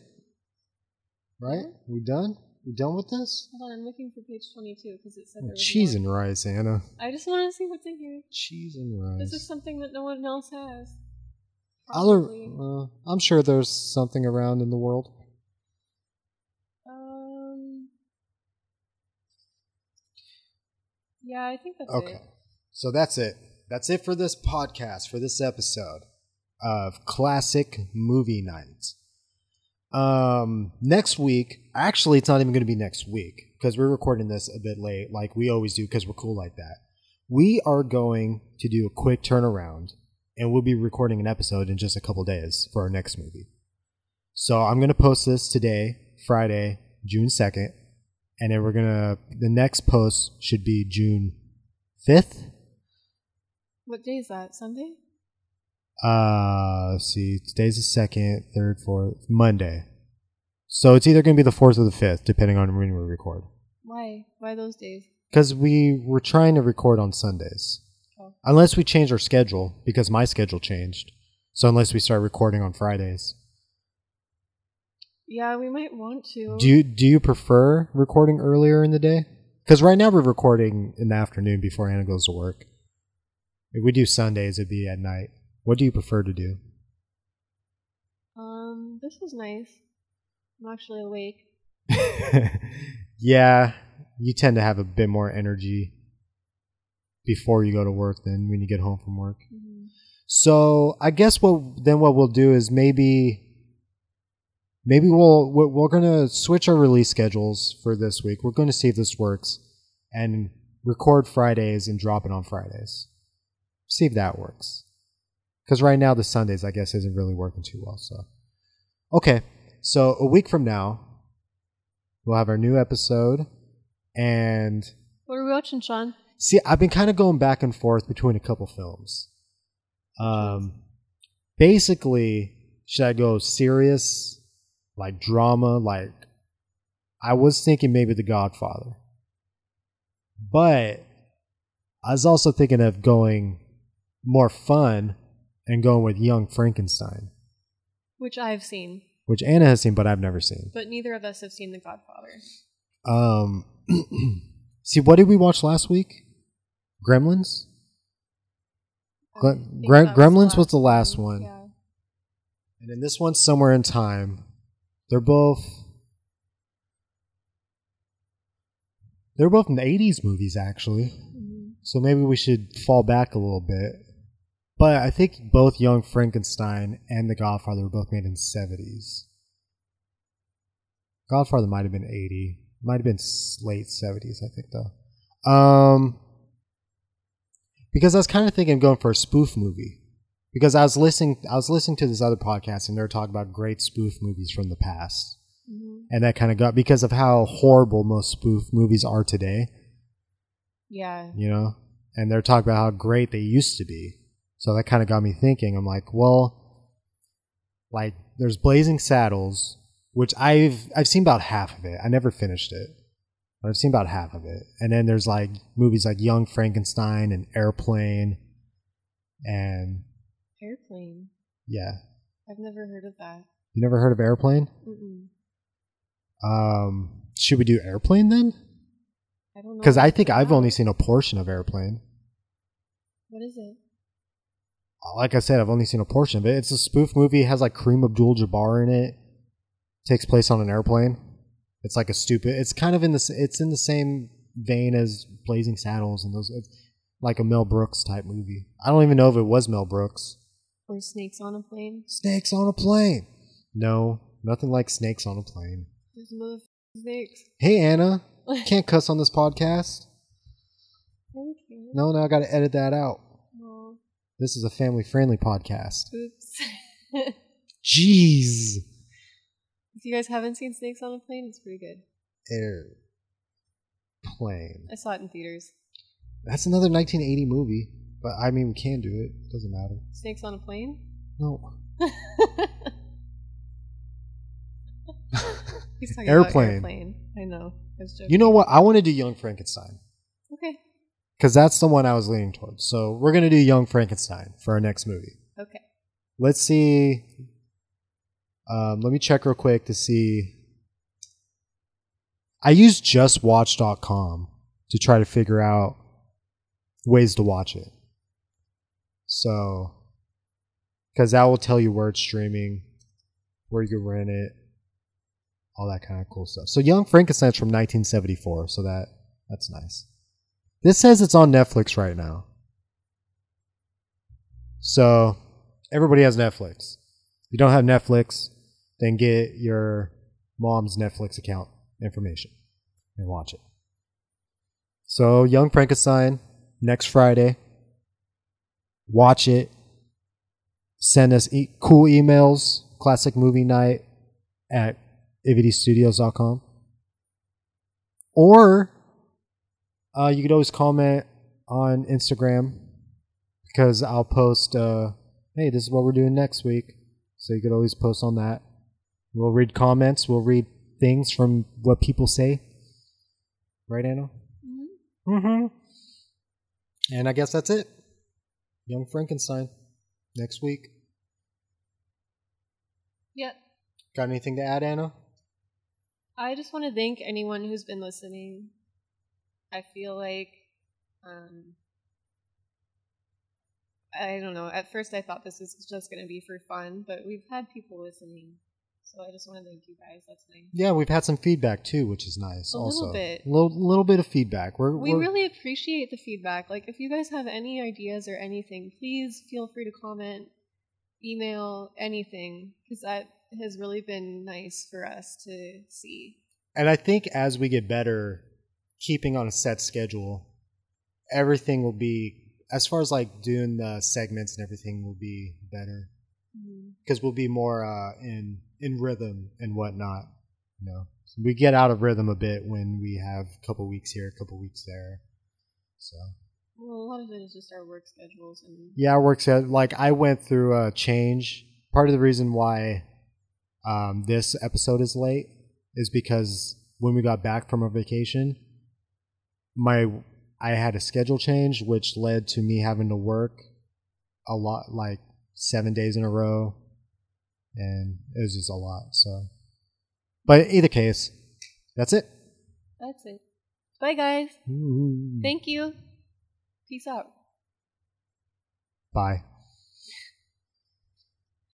S6: Right? We done? We done with this?
S7: Hold on, I'm looking for page 22 because it said
S6: Oh,
S7: there was
S6: cheese
S7: more.
S6: and rice, Anna.
S7: I just want to see what's in here.
S6: Cheese and rice.
S7: This is something that no one else has. Probably.
S6: uh, I'm sure there's something around in the world.
S7: Um. Yeah, I think that's
S6: Okay.
S7: it.
S6: So that's it. That's it for this podcast, for this episode of Classic Movie Night. Um, next week, actually, it's not even going to be next week because we're recording this a bit late, like we always do because we're cool like that. We are going to do a quick turnaround and we'll be recording an episode in just a couple days for our next movie. So I'm going to post this today, Friday, June 2nd, and then we're going to, the next post should be June 5th.
S7: What day is that? Sunday?
S6: Uh, let's see, today's the second, third, fourth, Monday. So it's either going to be the fourth or the fifth, depending on when we record.
S7: Why? Why those days?
S6: Because we were trying to record on Sundays,
S7: Oh.
S6: unless we change our schedule, because my schedule changed. So unless we start recording on Fridays,
S7: Yeah, we might want to.
S6: do you do you prefer recording earlier in the day? Because right now we're recording in the afternoon before Anna goes to work. If we do Sundays, it'd be at night. What do you prefer to do?
S7: Um, this is nice. I'm actually awake.
S6: yeah, you tend to have a bit more energy before you go to work than when you get home from work.
S7: Mhm.
S6: So I guess what then what we'll do is maybe maybe we'll we're, we're gonna switch our release schedules for this week. We're going to see if this works and record Fridays and drop it on Fridays. See if that works. Because right now the Sundays I guess isn't really working too well. So okay, so a week from now we'll have our new episode and
S7: What are we watching, Sean?
S6: See, I've been kind of going back and forth between a couple films. Um, basically, should I go serious, like drama? Like, I was thinking maybe The Godfather, but I was also thinking of going more fun and going with Young Frankenstein,
S7: Which I've seen,
S6: which Anna has seen, but I've never seen.
S7: but neither of us have seen The Godfather.
S6: Um, see, what did we watch last week? Gremlins. Gre-
S7: think
S6: Gre-
S7: that
S6: Gremlins was the last one.
S7: Yeah.
S6: And then this one's somewhere in time. They're both. They're both in the 80s movies, actually.
S7: Mhm.
S6: So maybe we should fall back a little bit. But I think both Young Frankenstein and The Godfather were both made in 70s. Godfather might have been 80. Might have been late 70s, I think, though. Um, because I was kind of thinking of going for a spoof movie. Because I was listening, I was listening to this other podcast, and they were talking about great spoof movies from the past,
S7: Mhm.
S6: and that kind of got because of how horrible most spoof movies are today
S7: Yeah.
S6: you know and they're talking about how great they used to be so that kind of got me thinking i'm like well like there's blazing saddles which i've i've seen about half of it i never finished it but i've seen about half of it and then there's like movies like young frankenstein and airplane and
S7: Airplane.
S6: yeah
S7: I've never heard of that.
S6: you never heard of airplane
S7: Mm-mm.
S6: um should we do airplane then
S7: I don't know.
S6: because i think i've only seen a portion of airplane
S7: What is it?
S6: Like I said, I've only seen a portion of it. It's a spoof movie. It has like Kareem Abdul-Jabbar in it. Takes place on an airplane. It's like a stupid. It's kind of in the. It's in the same vein as Blazing Saddles and those. It's like a Mel Brooks type movie. I don't even know if it was Mel Brooks.
S7: Or snakes on a plane?
S6: Snakes on a plane. No, nothing like snakes on a plane.
S7: There's mother snakes.
S6: Hey Anna, can't cuss on this podcast.
S7: Thank you.
S6: No, no, I got to edit that out. This is a family-friendly podcast.
S7: oops.
S6: Jeez.
S7: if you guys haven't seen Snakes on a Plane, it's pretty good.
S6: Airplane.
S7: I saw it in theaters.
S6: That's another 1980 movie, but I mean, we can do it. Doesn't matter.
S7: Snakes on a Plane?
S6: No.
S7: He's talking
S6: Airplane.
S7: about airplane. I know. I was joking.
S6: You know what? I want to do Young Frankenstein. Because that's the one I was leaning towards. So we're gonna do Young Frankenstein for our next movie.
S7: Okay.
S6: Let's see. Um, let me check real quick to see. I use justwatch.com to try to figure out ways to watch it. So, because that will tell you where it's streaming, where you can rent it, all that kind of cool stuff. So, Young Frankenstein's from 1974, so that that's nice. This says it's on Netflix right now. So, everybody has Netflix. If you don't have Netflix, then get your mom's Netflix account information and watch it. So, Young Frankenstein next Friday. Watch it. Send us e- cool emails. Classic movie night at ivitystudios.com. Or uh, you could always comment on Instagram because I'll post, uh, hey, this is what we're doing next week. So you could always post on that. We'll read comments. We'll read things from what people say. Right, Anna? Mm-hmm. And I guess that's it. Young Frankenstein. Next week.
S7: Yep.
S6: Got anything to add, Anna?
S7: I just want to thank anyone who's been listening. I feel like, um, I don't know. At first, I thought this was just going to be for fun, but we've had people listening, so I just want to thank you guys. That's nice.
S6: Yeah, we've had some feedback too, which is nice.
S7: A
S6: also,
S7: little bit.
S6: little little bit of feedback. We're,
S7: We
S6: we're-
S7: really appreciate the feedback. Like, if you guys have any ideas or anything, please feel free to comment, email, anything, because that has really been nice for us to see.
S6: and I think as we get better, keeping on a set schedule, everything will be as far as like doing the segments and everything will be better because we'll be more uh, in in rhythm and whatnot. You know, so we get out of rhythm a bit when we have a couple weeks here, a couple weeks there. So
S7: Well, a lot of it is just our work schedules and
S6: yeah, it works out. Like I went through a change. Part of the reason why um, this episode is late is because when we got back from our vacation, my I had a schedule change, which led to me having to work a lot, like seven days in a row, and it was just a lot. So, but either case, that's it.
S7: that's it. Bye, guys.
S6: Ooh.
S7: Thank you. Peace out.
S6: Bye.